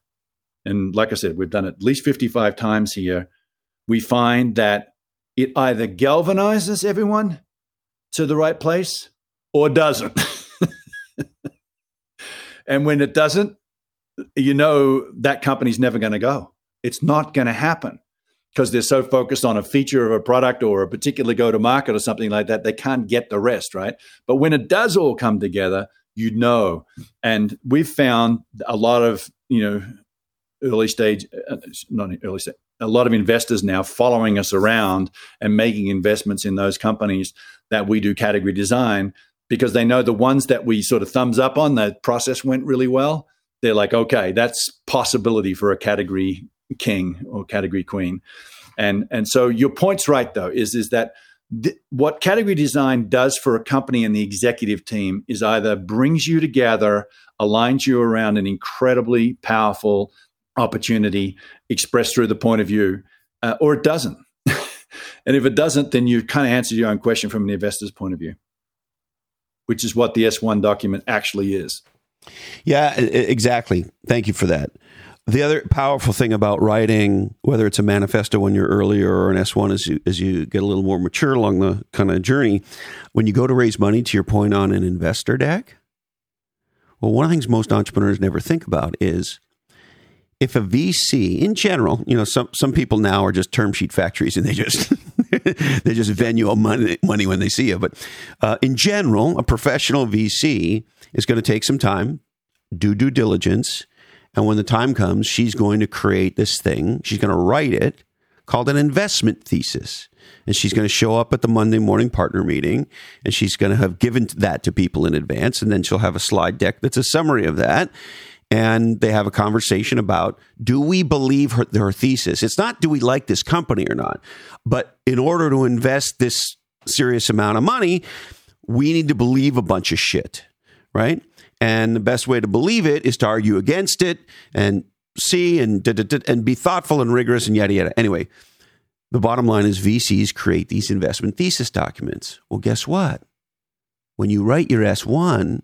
and like I said, we've done it at least 55 times here, we find that it either galvanizes everyone to the right place or doesn't. and when it doesn't, you know that company's never going to go. It's not going to happen because they're so focused on a feature of a product or a particular go to market or something like that, they can't get the rest, right? But when it does all come together, you know. And we've found a lot of, you know, early stage, uh, not early stage, a lot of investors now following us around and making investments in those companies that we do category design because they know the ones that we sort of thumbs up on, the process went really well. They're like, okay, that's possibility for a category king or category queen. And and so your point's right though, is is that th- what category design does for a company and the executive team is either brings you together, aligns you around an incredibly powerful opportunity expressed through the point of view, uh, or it doesn't. and if it doesn't, then you kind of answer your own question from an investor's point of view, which is what the S1 document actually is. Yeah, exactly. Thank you for that. The other powerful thing about writing, whether it's a manifesto when you're earlier or an S1 as you, as you get a little more mature along the kind of journey, when you go to raise money, to your point on an investor deck, well, one of the things most entrepreneurs never think about is if a VC in general, you know, some some people now are just term sheet factories and they just they just venue money money when they see you. But uh, in general, a professional VC is going to take some time, do due diligence, and when the time comes, she's going to create this thing. She's going to write it called an investment thesis. And she's going to show up at the Monday morning partner meeting and she's going to have given that to people in advance. And then she'll have a slide deck that's a summary of that and they have a conversation about do we believe her, her thesis? It's not do we like this company or not, but in order to invest this serious amount of money, we need to believe a bunch of shit, right? And the best way to believe it is to argue against it and see and and be thoughtful and rigorous and yada yada. Anyway, the bottom line is VCs create these investment thesis documents. Well, guess what? When you write your S1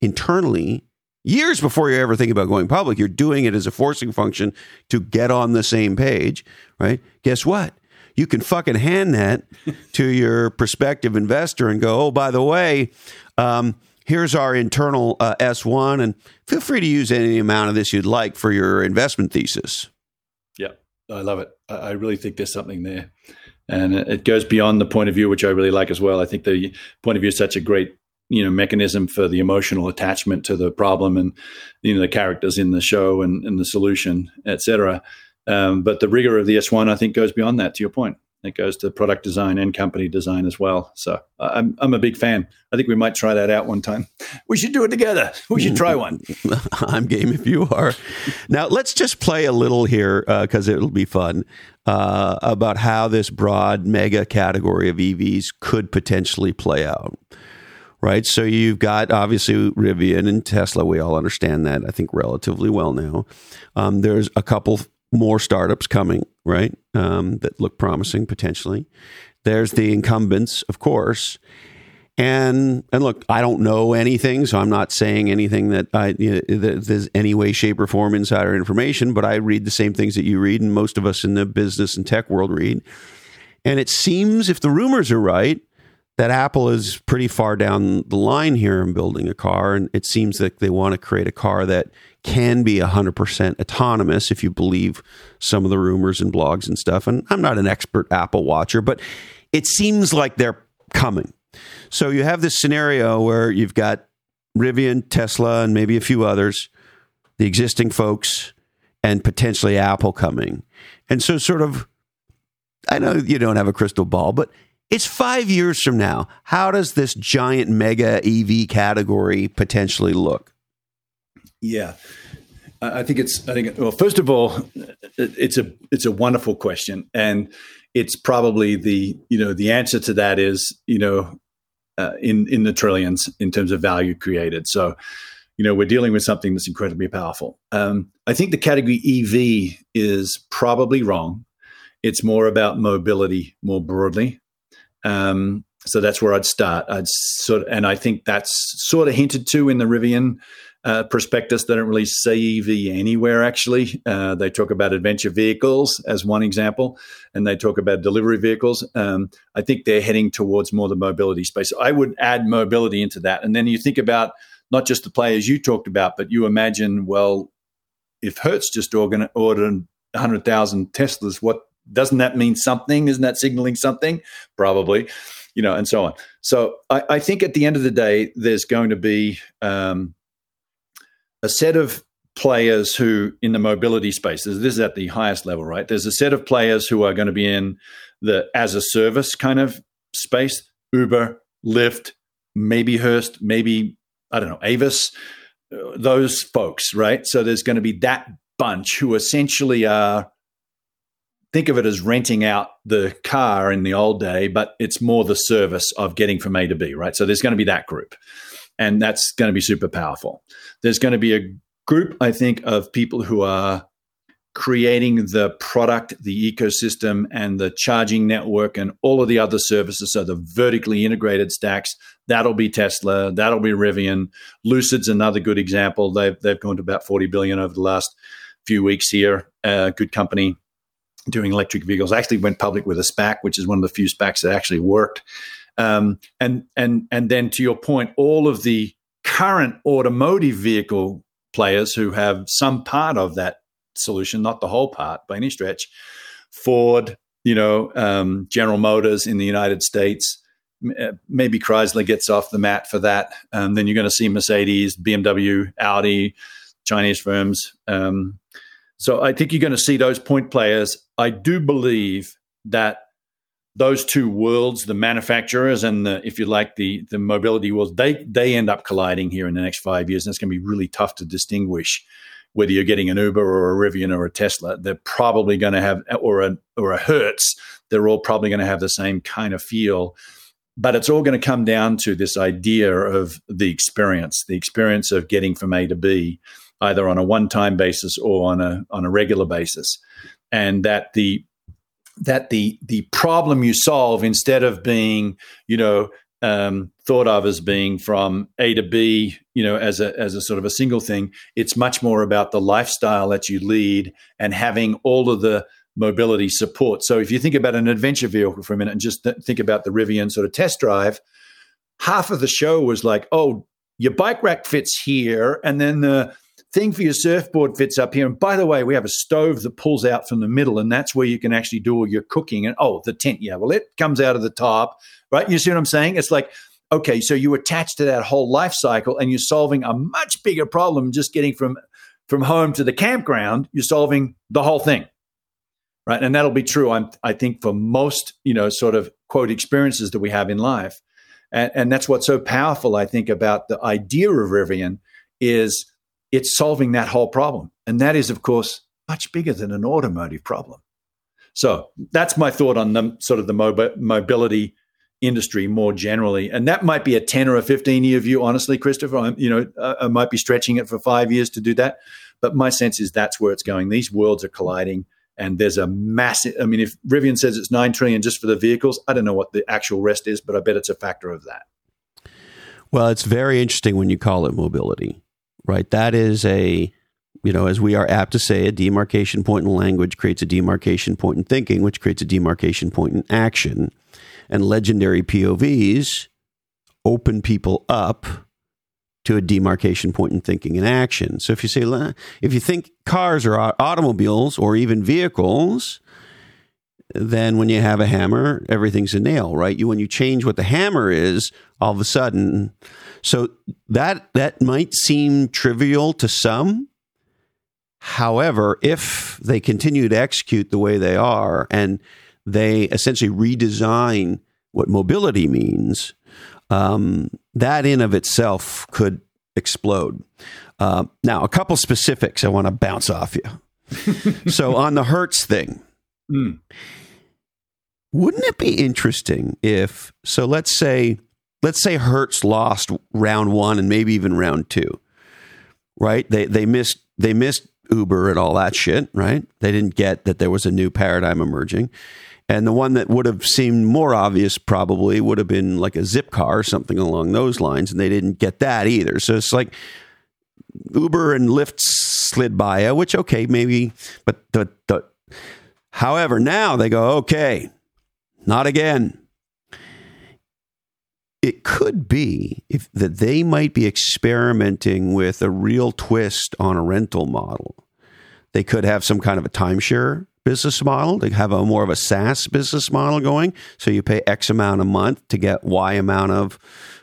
internally, years before you ever think about going public, you're doing it as a forcing function to get on the same page, right? Guess what? you can fucking hand that to your prospective investor and go, oh, by the way, um, here's our internal uh, S1, and feel free to use any amount of this you'd like for your investment thesis. Yeah, I love it. I really think there's something there. And it goes beyond the point of view, which I really like as well. I think the point of view is such a great you know mechanism for the emotional attachment to the problem and you know the characters in the show and, and the solution etc um, but the rigor of the s1 i think goes beyond that to your point. It goes to product design and company design as well. So I'm, I'm a big fan. I think we might try that out one time. We should do it together. We should try one. I'm game if you are. Now let's just play a little here because uh, it'll be fun uh, about how this broad mega category of evs could potentially play out right? So you've got obviously Rivian and Tesla. We all understand that, I think, relatively well now. Um, there's a couple more startups coming, right, um, that look promising potentially. There's the incumbents, of course. And and look, I don't know anything, so I'm not saying anything that I you know, that there's any way, shape, or form insider information. But I read the same things that you read, and most of us in the business and tech world read. And it seems, if the rumors are right, that Apple is pretty far down the line here in building a car. And it seems that they want to create a car that can be 100% autonomous if you believe some of the rumors and blogs and stuff. And I'm not an expert Apple watcher, but it seems like they're coming. So you have this scenario where you've got Rivian, Tesla, and maybe a few others, the existing folks, and potentially Apple coming. And so, sort of, I know you don't have a crystal ball, but it's five years from now. How does this giant mega EV category potentially look? Yeah. I think it's. I think. Well, first of all, it's a it's a wonderful question, and it's probably the you know the answer to that is you know uh, in in the trillions in terms of value created. So, you know, we're dealing with something that's incredibly powerful. Um, I think the category EV is probably wrong. It's more about mobility more broadly. Um, so that's where I'd start. I'd sort of, and I think that's sort of hinted to in the Rivian uh, prospectus. They don't really say EV anywhere, actually. Uh, they talk about adventure vehicles as one example, and they talk about delivery vehicles. Um, I think they're heading towards more the mobility space. I would add mobility into that. And then you think about not just the players you talked about, but you imagine, well, if Hertz just ordered 100,000 Teslas, what doesn't that mean something? Isn't that signaling something? Probably, you know, and so on. So I, I think at the end of the day, there's going to be um, a set of players who in the mobility space. This is at the highest level, right? There's a set of players who are going to be in the as a service kind of space. Uber, Lyft, maybe Hertz, maybe I don't know, Avis. Uh, those folks, right? So there's going to be that bunch who essentially are think of it as renting out the car in the old day, but it's more the service of getting from A to B, right? So there's going to be that group, and that's going to be super powerful. There's going to be a group, I think, of people who are creating the product, the ecosystem, and the charging network, and all of the other services. So the vertically integrated stacks. That'll be Tesla. That'll be Rivian. Lucid's another good example. They've they've gone to about forty billion over the last few weeks here. Uh, good company doing electric vehicles. I actually went public with a SPAC, which is one of the few SPACs that actually worked. Um, and and and then to your point, all of the current automotive vehicle players who have some part of that solution, not the whole part by any stretch. Ford, you know, um, General Motors in the United States. Uh, maybe Chrysler gets off the mat for that. Um, then you're going to see Mercedes, BMW, Audi, Chinese firms. Um, so I think you're going to see those point players. I do believe that those two worlds, the manufacturers and the, if you like, the the mobility worlds, they they end up colliding here in the next five years, and it's going to be really tough to distinguish whether you're getting an Uber or a Rivian or a Tesla. They're probably going to have or a or a Hertz. They're all probably going to have the same kind of feel. But it's all going to come down to this idea of the experience, the experience of getting from A to B either on a one-time basis or on a on a regular basis, and that the that the the problem you solve instead of being you know um, thought of as being from A to B, you know, as a as a sort of a single thing. It's much more about the lifestyle that you lead and having all of the mobility support. So if you think about an adventure vehicle for a minute and just th- think about the Rivian sort of test drive, half of the show was like, oh, your bike rack fits here, and then the thing for your surfboard fits up here. And by the way, we have a stove that pulls out from the middle, and that's where you can actually do all your cooking. And oh, the tent, yeah, well, it comes out of the top, right? You see what I'm saying? It's like, okay, so you attach to that whole life cycle, and you're solving a much bigger problem just getting from from home to the campground. You're solving the whole thing, right? And that'll be true. I'm, I think for most, you know, sort of quote experiences that we have in life. And, and that's what's so powerful, I think, about the idea of Rivian is it's solving that whole problem. And that is, of course, much bigger than an automotive problem. So that's my thought on the sort of the mobi- mobility industry more generally. And that might be a 10 or a 15 year view, honestly, Christopher. I'm, you know, I might be stretching it for five years to do that. But my sense is that's where it's going. These worlds are colliding. And there's a massive, I mean, if Rivian says it's 9 trillion just for the vehicles, I don't know what the actual rest is, but I bet it's a factor of that. Well, it's very interesting when you call it mobility right? That is a, you know, as we are apt to say, a demarcation point in language creates a demarcation point in thinking, which creates a demarcation point in action. And legendary POVs open people up to a demarcation point in thinking and action. So if you say, if you think cars are automobiles or even vehicles, then when you have a hammer, everything's a nail, right? You when you change what the hammer is, all of a sudden so that that might seem trivial to some. However, if they continue to execute the way they are and they essentially redesign what mobility means, um, that in of itself could explode. Uh, now, a couple specifics I want to bounce off you. so on the Hertz thing, mm. Wouldn't it be interesting if so? Let's say let's say Hertz lost round one and maybe even round two, right? They they missed they missed Uber and all that shit, right? They didn't get that there was a new paradigm emerging. And the one that would have seemed more obvious probably would have been like a Zipcar or something along those lines, and they didn't get that either. So it's like Uber and Lyft slid by which okay, maybe, but the, the however, now they go, okay, not again it could be if that they might be experimenting with a real twist on a rental model. They could have some kind of a timeshare business model. They have a more of a SaaS business model going. So you pay X amount a month to get Y amount of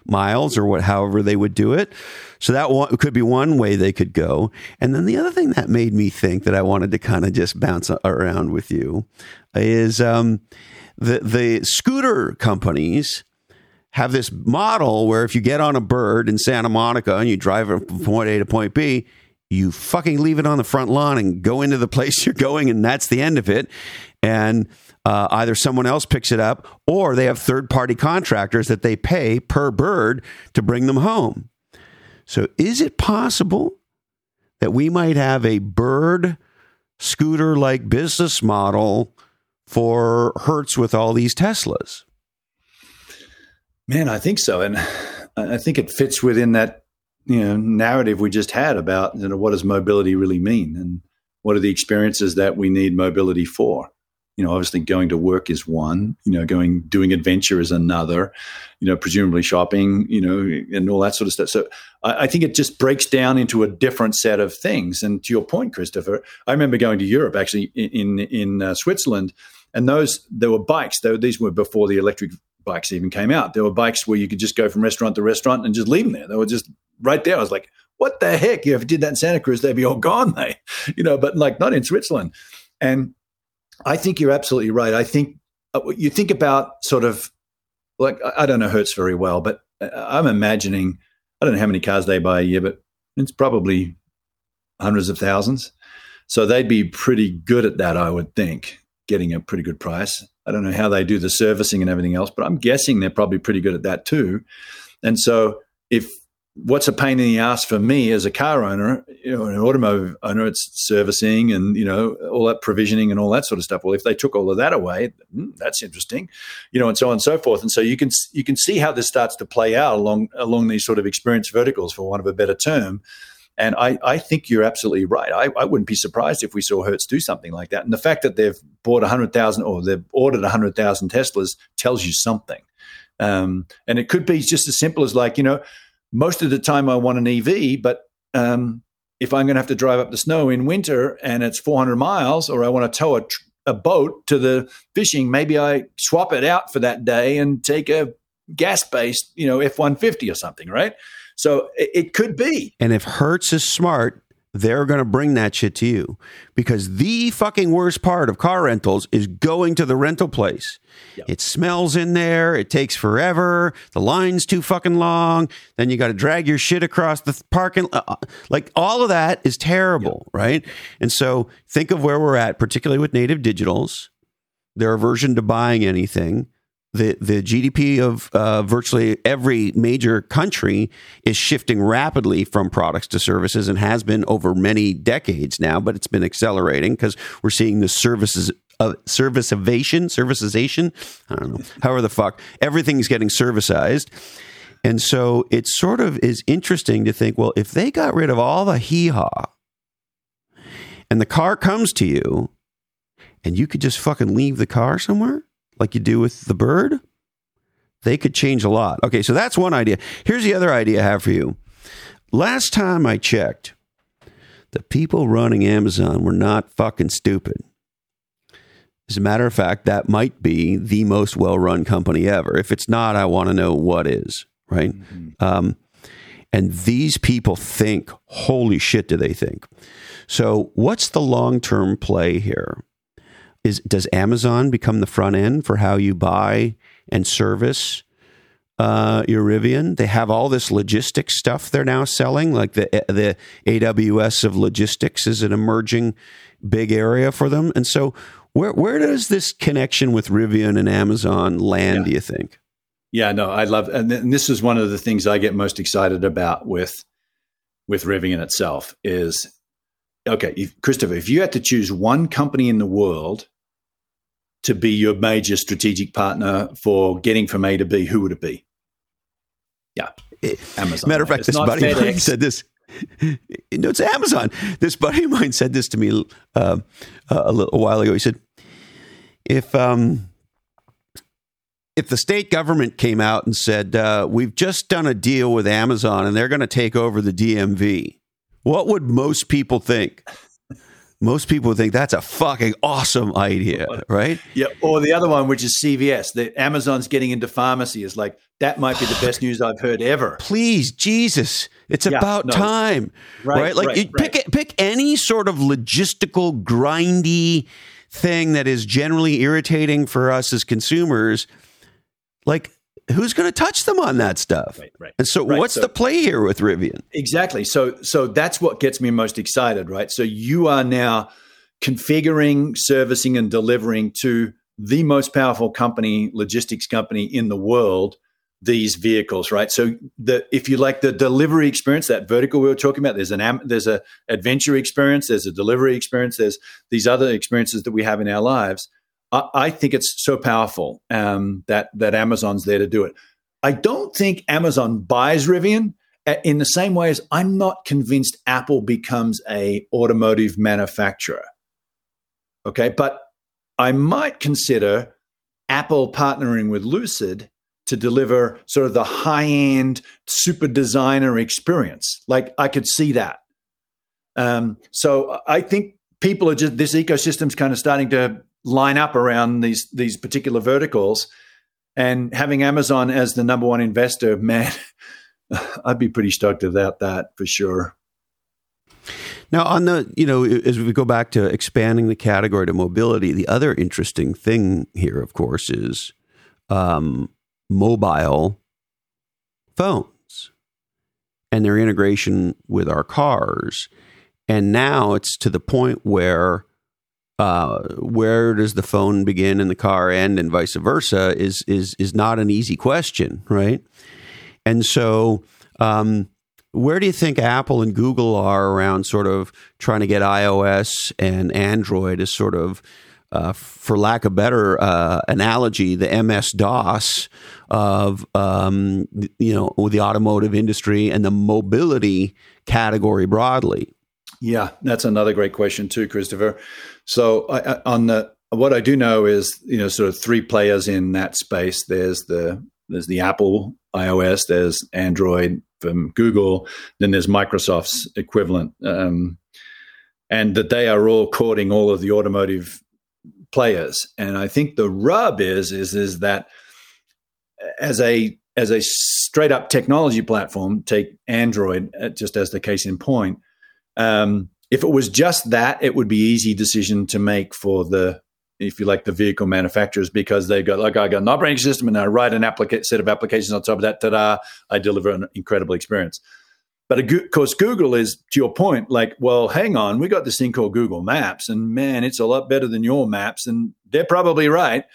miles or what, however they would do it. So that one, could be one way they could go. And then the other thing that made me think that I wanted to kind of just bounce around with you is um, the the scooter companies have this model where if you get on a bird in Santa Monica and you drive it from point A to point B, you fucking leave it on the front lawn and go into the place you're going, and that's the end of it. And uh, either someone else picks it up or they have third party contractors that they pay per bird to bring them home. So, is it possible that we might have a bird scooter like business model for Hertz with all these Teslas? Man, I think so, and I think it fits within that you know narrative we just had about you know what does mobility really mean, and what are the experiences that we need mobility for. You know, obviously going to work is one. You know, going doing adventure is another. You know, presumably shopping. You know, and all that sort of stuff. So I, I think it just breaks down into a different set of things. And to your point, Christopher, I remember going to Europe actually in in, in uh, Switzerland and those there were bikes. Though these were before the electric bikes even came out. There were bikes where you could just go from restaurant to restaurant and just leave them there. They were just right there. I was like, what the heck? If you did that in Santa Cruz, they'd be all gone, mate. You know, but like not in Switzerland. And I think you're absolutely right. I think uh, you think about sort of like I don't know Hertz very well, but uh, I'm imagining I don't know how many cars they buy a year, but it's probably hundreds of thousands. So they'd be pretty good at that, I would think, getting a pretty good price. I don't know how they do the servicing and everything else, but I'm guessing they're probably pretty good at that too. And so, if what's a pain in the ass for me as a car owner, you know, an automotive owner, it's servicing and you know all that provisioning and all that sort of stuff. Well, if they took all of that away, hmm, that's interesting, you know, and so on and so forth. And so you can you can see how this starts to play out along along these sort of experience verticals, for want of a better term. And I, I think you're absolutely right. I, I wouldn't be surprised if we saw Hertz do something like that. And the fact that they've bought 100,000 or they've ordered 100,000 Teslas tells you something. Um, and it could be just as simple as like, you know, most of the time I want an EV, but um, if I'm going to have to drive up the snow in winter and it's 400 miles, or I want to tow a, a boat to the fishing, maybe I swap it out for that day and take a gas based, you know, F 150 or something, right? So it, it could be. And if Hertz is smart, they're going to bring that shit to you because the fucking worst part of car rentals is going to the rental place. Yep. It smells in there. It takes forever. The line's too fucking long. Then you got to drag your shit across the parking. Uh, like all of that is terrible, yep. right? And so think of where we're at, particularly with native digitals, their aversion to buying anything the the GDP of uh, virtually every major country is shifting rapidly from products to services and has been over many decades now, but it's been accelerating because we're seeing the services of uh, serviceization, serviceization. I don't know, however the fuck everything's getting servicized. And so it sort of is interesting to think, well, if they got rid of all the hee haw and the car comes to you and you could just fucking leave the car somewhere, like you do with the bird, they could change a lot. Okay, so that's one idea. Here's the other idea I have for you. Last time I checked, the people running Amazon were not fucking stupid. As a matter of fact, that might be the most well run company ever. If it's not, I want to know what is, right? Mm-hmm. Um, and these people think, holy shit, do they think? So, what's the long term play here? Is does Amazon become the front end for how you buy and service uh, your Rivian? They have all this logistics stuff they're now selling, like the the AWS of logistics is an emerging big area for them. And so, where where does this connection with Rivian and Amazon land? Yeah. Do you think? Yeah, no, I love, and this is one of the things I get most excited about with with Rivian itself is okay, if, Christopher, if you had to choose one company in the world to be your major strategic partner for getting from A to B, who would it be? Yeah, Amazon. Matter of fact, it's this buddy of mine said this. No, it's Amazon. This buddy of mine said this to me uh, a little while ago. He said, "If um, if the state government came out and said uh, we've just done a deal with Amazon and they're going to take over the DMV, what would most people think?" Most people think that's a fucking awesome idea, right? Yeah. Or the other one, which is CVS, that Amazon's getting into pharmacy, is like that might be the best news I've heard ever. Please, Jesus, it's yeah, about no. time, right? right? Like, right, you right. pick pick any sort of logistical, grindy thing that is generally irritating for us as consumers. Like who's going to touch them on that stuff? Right, right. And so, right. what's so, the play here with Rivian? Exactly. So, so that's what gets me most excited, right? So, you are now configuring, servicing, and delivering to the most powerful company, logistics company in the world, these vehicles, right? So, the if you like the delivery experience, that vertical we were talking about, there's an there's a adventure experience, there's a delivery experience, there's these other experiences that we have in our lives I, think it's so powerful um, that that Amazon's there to do it. I don't think Amazon buys Rivian uh, in the same way as I'm not convinced Apple becomes a automotive manufacturer. Okay, but I might consider Apple partnering with Lucid to deliver sort of the high end super designer experience. Like I could see that. Um, so I think people are just this ecosystem's kind of starting to line up around these these particular verticals. And having Amazon as the number one investor, man, I'd be pretty stoked about that for sure. Now, on the, you know, as we go back to expanding the category to mobility, the other interesting thing here, of course, is um, mobile phones and their integration with our cars. And now it's to the point where uh, where does the phone begin and the car end, and vice versa, is is is not an easy question, right? And so, um, where do you think Apple and Google are around sort of trying to get iOS and Android as sort of uh, for lack of better uh, analogy, the MS DOS of um, you know the automotive industry and the mobility category broadly? Yeah, that's another great question too, Christopher. So I, on the what I do know is you know sort of three players in that space. There's the there's the Apple iOS, there's Android from Google, then there's Microsoft's equivalent, um, and that they are all courting all of the automotive players. And I think the rub is is is that as a as a straight up technology platform, take Android uh, just as the case in point. Um, if it was just that, it would be easy decision to make for the if you like, the vehicle manufacturers because they go, like, I got an operating system and I write an applica- set of applications on top of that. Ta-da! I deliver an incredible experience. But of course, Google is to your point, like, well, hang on, we got this thing called Google Maps, and man, it's a lot better than your maps, and they're probably right.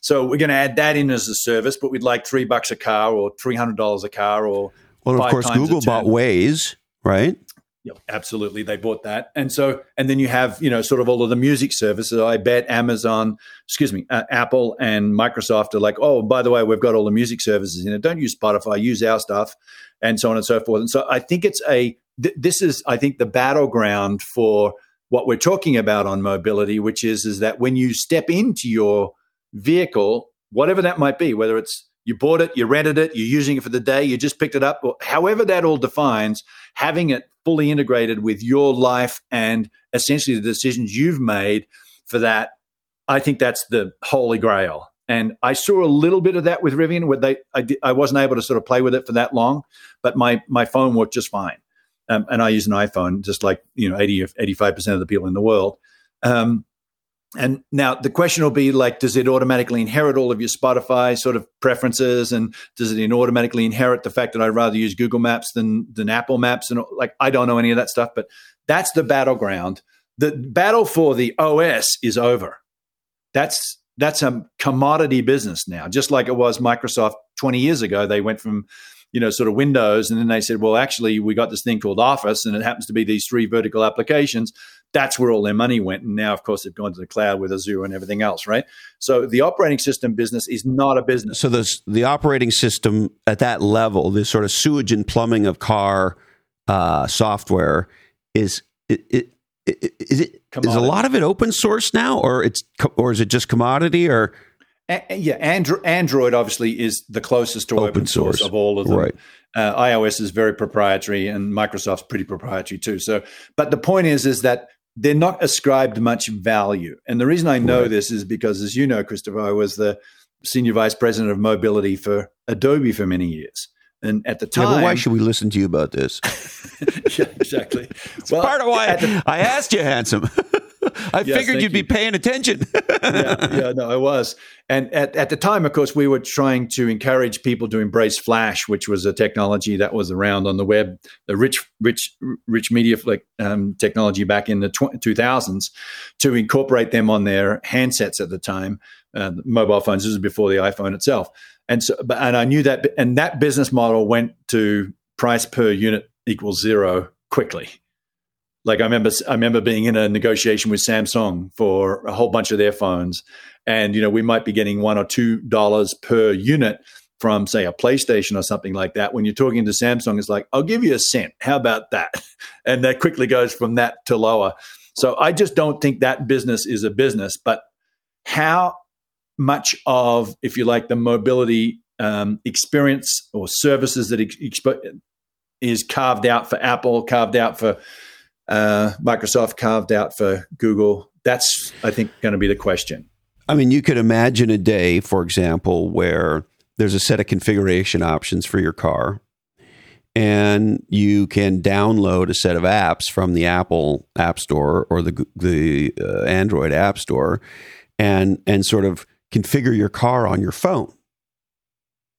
So we're going to add that in as a service, but we'd like three bucks a car or three hundred dollars a car or. Well, of course, Google bought Waze, right? Yep, absolutely. They bought that. And so, and then you have, you know, sort of all of the music services. I bet Amazon, excuse me, uh, Apple and Microsoft are like, oh, by the way, we've got all the music services in it. Don't use Spotify, use our stuff, and so on and so forth. And so I think it's a, th- this is, I think, the battleground for what we're talking about on mobility, which is, is that when you step into your vehicle, whatever that might be, whether it's you bought it, you rented it, you're using it for the day, you just picked it up, however that all defines, having it fully integrated with your life and essentially the decisions you've made for that, I think that's the holy grail. And I saw a little bit of that with Rivian, where they I, I wasn't able to sort of play with it for that long, but my my phone worked just fine. Um, and I use an iPhone, just like you know 80 85 percent of the people in the world. Um, and now the question will be like, does it automatically inherit all of your Spotify sort of preferences, and does it automatically inherit the fact that I'd rather use Google Maps than than Apple Maps? And like, I don't know any of that stuff, but that's the battleground. The battle for the OS is over. That's that's a commodity business now, just like it was Microsoft 20 years ago. They went from you know, sort of Windows. And then they said, well, actually, we got this thing called Office, and it happens to be these three vertical applications. That's where all their money went. And now, of course, they've gone to the cloud with Azure and everything else, right? So the operating system business is not a business. So the the operating system at that level, this sort of sewage and plumbing of car uh, software, is it, it is it commodity. is a lot of it open source now, or it's or is it just commodity, or a- yeah, Android, Android obviously is the closest to open, open source. source. of all of them. Right. Uh, iOS is very proprietary, and Microsoft's pretty proprietary too. So, but the point is, is that they're not ascribed much value. And the reason I know right. this is because, as you know, Christopher, I was the senior vice president of mobility for Adobe for many years. And at the time, yeah, why should we listen to you about this? yeah, exactly. It's well, part of why the, I asked you, handsome. I yes, figured you'd you. be paying attention. yeah, yeah, no, I was. And at, at the time, of course, we were trying to encourage people to embrace Flash, which was a technology that was around on the web, the rich, rich, rich media um, technology back in the tw- 2000s, to incorporate them on their handsets at the time, uh, mobile phones. This was before the iPhone itself. And so, and I knew that, and that business model went to price per unit equals zero quickly like I remember, I remember being in a negotiation with Samsung for a whole bunch of their phones, and you know we might be getting one or two dollars per unit from say a PlayStation or something like that. When you're talking to Samsung, it's like I'll give you a cent. How about that? And that quickly goes from that to lower. So I just don't think that business is a business. But how much of, if you like, the mobility um, experience or services that exp- is carved out for Apple, carved out for uh, Microsoft carved out for Google? That's, I think, going to be the question. I mean, you could imagine a day, for example, where there's a set of configuration options for your car, and you can download a set of apps from the Apple App Store or the the uh, Android App Store, and and sort of configure your car on your phone,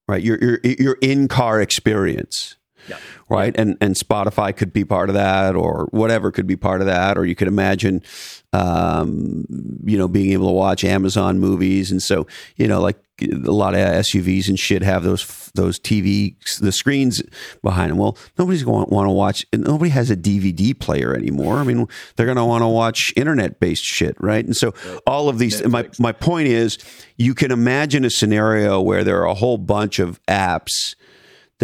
right? Your your your in car experience. Yeah. right? And and Spotify could be part of that, or whatever could be part of that, or you could imagine, um, you know, being able to watch Amazon movies, and so you know, like a lot of SUVs and shit have those those TV the screens behind them. Well, nobody's going to want to watch. Nobody has a DVD player anymore. I mean, they're going to want to watch internet based shit, right? And so all of these. My my point is, you can imagine a scenario where there are a whole bunch of apps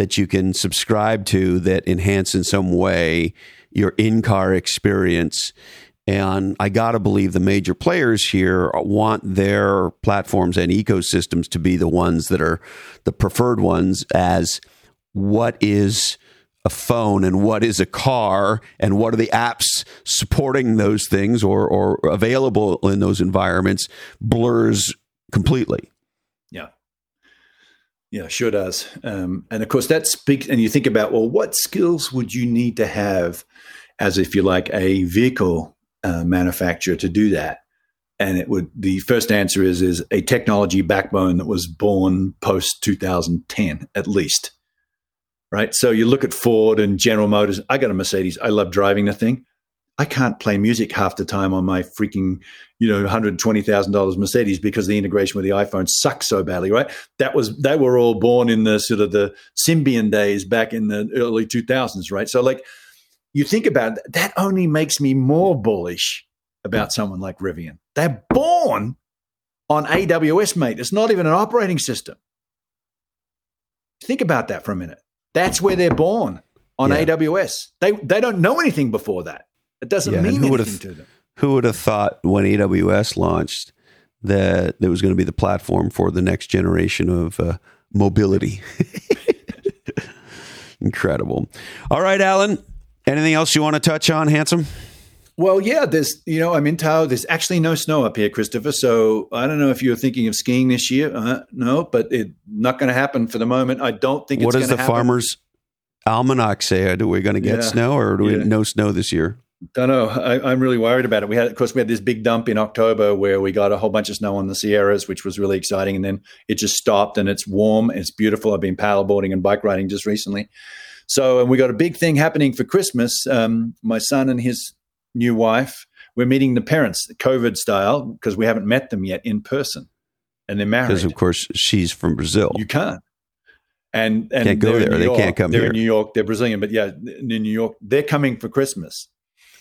that you can subscribe to that enhance in some way your in car experience. And I got to believe the major players here want their platforms and ecosystems to be the ones that are the preferred ones as what is a phone and what is a car and what are the apps supporting those things or, or available in those environments blurs completely. Yeah. Sure does. Um, and of course, that speaks, and you think about, well, what skills would you need to have as, if you like, a vehicle uh, manufacturer to do that? And it would, the first answer is, is a technology backbone that was born post 2010, at least. Right. So you look at Ford and General Motors. I got a Mercedes. I love driving the thing. I can't play music half the time on my freaking, you know, hundred twenty thousand dollars Mercedes because the integration with the iPhone sucks so badly, right? That was they were all born in the sort of the Symbian days back in the early two thousands, right? So like, you think about it, that only makes me more bullish about someone like Rivian. They're born on AWS, mate. It's not even an operating system. Think about that for a minute. That's where they're born on yeah. AWS. They they don't know anything before that. It doesn't yeah, mean anything to them. Who would have thought when AWS launched that it was going to be the platform for the next generation of uh, mobility? Incredible. All right, Alan. Anything else you want to touch on, handsome? Well, yeah, there's, you know, I'm in Tahoe. There's actually no snow up here, Christopher. So I don't know if you're thinking of skiing this year. Uh, no, but it's not going to happen for the moment. I don't think what does the happen. farmer's almanac say? Are we going to get yeah. snow or do we yeah. no snow this year? Don't know. I, am really worried about it. We had, of course, we had this big dump in October where we got a whole bunch of snow on the Sierras, which was really exciting. And then it just stopped and it's warm. And it's beautiful. I've been paddleboarding and bike riding just recently. So, and we got a big thing happening for Christmas. Um, my son and his new wife, we're meeting the parents, COVID style, because we haven't met them yet in person. And they're married. Because, of course, she's from Brazil. You can't and and can't go there. They can't come they're here. in New York. They're Brazilian, but yeah, in New York, they're coming for Christmas.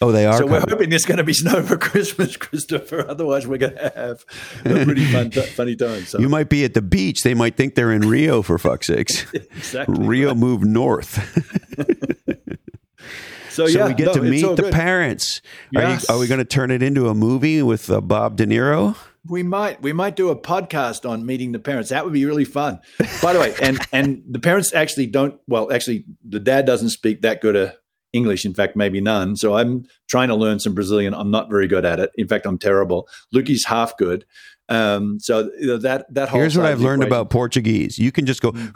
Oh, they are. So we're hoping there's going to be snow for Christmas, Christopher. Otherwise, we're going to have a pretty fun, funny time. So. You might be at the beach. They might think they're in Rio for fuck's sakes. exactly. Rio right. moved north. so, so yeah, we get no, to meet the good. parents. Yes. Are, you, are we going to turn it into a movie with uh, Bob De Niro? We might we might do a podcast on meeting the parents. That would be really fun. By the way, and and the parents actually don't. Well, actually, the dad doesn't speak that good a English. In fact, maybe none. So I'm trying to learn some Brazilian. I'm not very good at it. In fact, I'm terrible. Lukey's half good. Um, so that that here's what I've learned equation. about Portuguese. You can just go. Mm.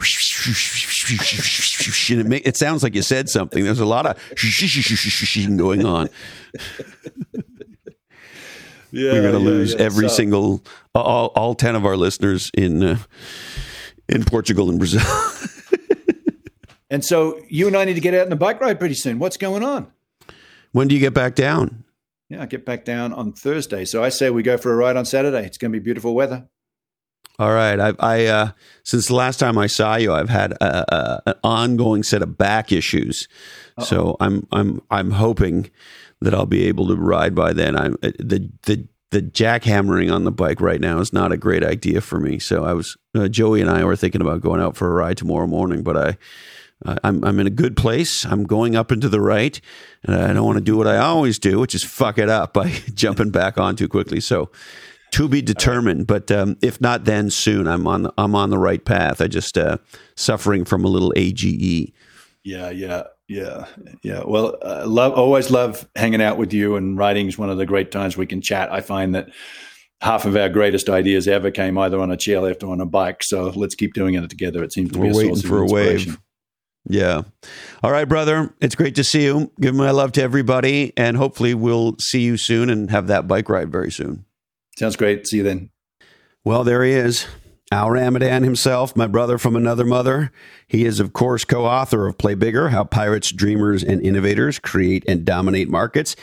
it, make, it sounds like you said something. There's a lot of going on. Yeah, We're going to yeah, lose yeah. every So- single all, all ten of our listeners in uh, in Portugal and Brazil. And so you and I need to get out on the bike ride pretty soon. What's going on? when do you get back down? Yeah, I get back down on Thursday. So I say we go for a ride on Saturday. It's going to be beautiful weather. All right. I, I uh, since the last time I saw you, I've had a, a, an ongoing set of back issues. So I'm I'm I'm hoping that I'll be able to ride by then. I'm uh, the the the jackhammering on the bike right now is not a great idea for me. So I was uh, Joey and I were thinking about going out for a ride tomorrow morning, but I. Uh, I'm I'm in a good place. I'm going up and to the right, and I don't want to do what I always do, which is fuck it up by jumping back on too quickly. So, to be determined. But um, if not, then soon. I'm on the, I'm on the right path. I just uh, suffering from a little. AGE. Yeah, yeah, yeah, yeah. Well, uh, love always love hanging out with you, and riding is one of the great times we can chat. I find that half of our greatest ideas ever came either on a chairlift or on a bike. So let's keep doing it together. It seems to We're be a waiting source of for a inspiration. wave. Yeah. All right, brother. It's great to see you. Give my love to everybody, and hopefully we'll see you soon and have that bike ride very soon. Sounds great. See you then. Well, there he is, Al Ramadan himself, my brother from another mother. He is, of course, co author of Play Bigger How Pirates, Dreamers, and Innovators Create and Dominate Markets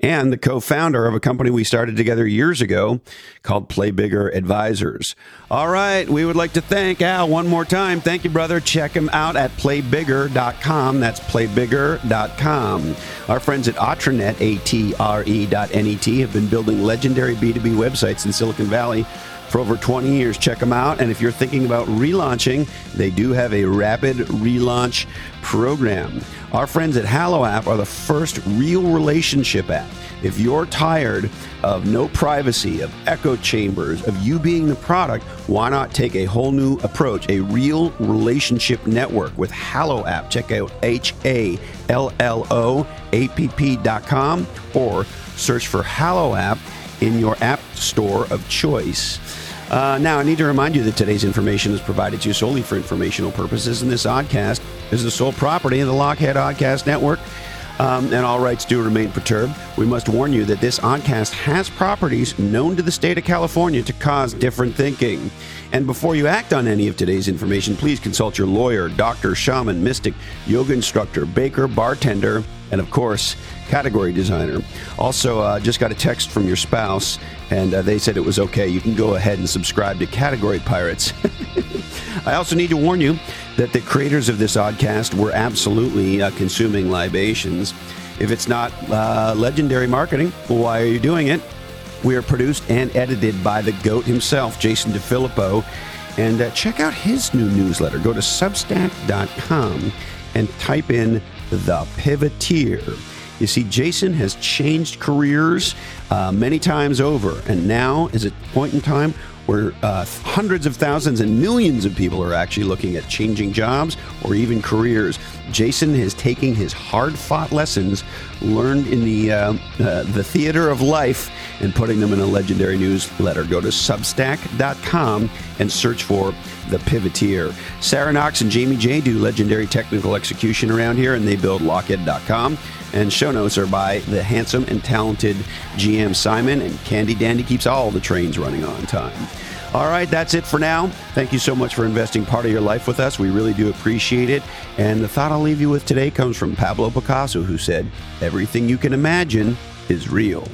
and the co founder of a company we started together years ago called Play Bigger Advisors. All right, we would like to thank Al one more time. Thank you, brother. Check him out at playbigger.com. That's playbigger.com. Our friends at Atrenet, A T R E dot N E T, have been building legendary B2B websites in Silicon Valley for over 20 years. Check them out. And if you're thinking about relaunching, they do have a rapid relaunch program. Our friends at Hallo App are the first real relationship app. If you're tired of no privacy, of echo chambers, of you being the product, why not take a whole new approach, a real relationship network with Hallo App? Check out H A L L O A P P dot com or search for Hallo App in your app store of choice. Uh, now, I need to remind you that today's information is provided to you solely for informational purposes, and this oddcast is the sole property of the Lochhead Oddcast Network, um, and all rights do remain perturbed. We must warn you that this oddcast has properties known to the state of California to cause different thinking. And before you act on any of today's information, please consult your lawyer, doctor, shaman, mystic, yoga instructor, baker, bartender, and of course, category designer. Also, uh, just got a text from your spouse, and uh, they said it was okay. You can go ahead and subscribe to Category Pirates. I also need to warn you that the creators of this oddcast were absolutely uh, consuming libations. If it's not uh, legendary marketing, why are you doing it? We are produced and edited by the GOAT himself, Jason DeFilippo. And uh, check out his new newsletter. Go to substack.com and type in The Pivoteer. You see, Jason has changed careers uh, many times over, and now is a point in time where uh, hundreds of thousands and millions of people are actually looking at changing jobs or even careers. Jason is taking his hard-fought lessons learned in the uh, uh, the theater of life and putting them in a legendary newsletter. Go to Substack.com and search for the Pivoteer. Sarah Knox and Jamie J do legendary technical execution around here, and they build Lochhead.com. And show notes are by the handsome and talented GM Simon, and Candy Dandy keeps all the trains running on time. All right, that's it for now. Thank you so much for investing part of your life with us. We really do appreciate it. And the thought I'll leave you with today comes from Pablo Picasso, who said, Everything you can imagine is real.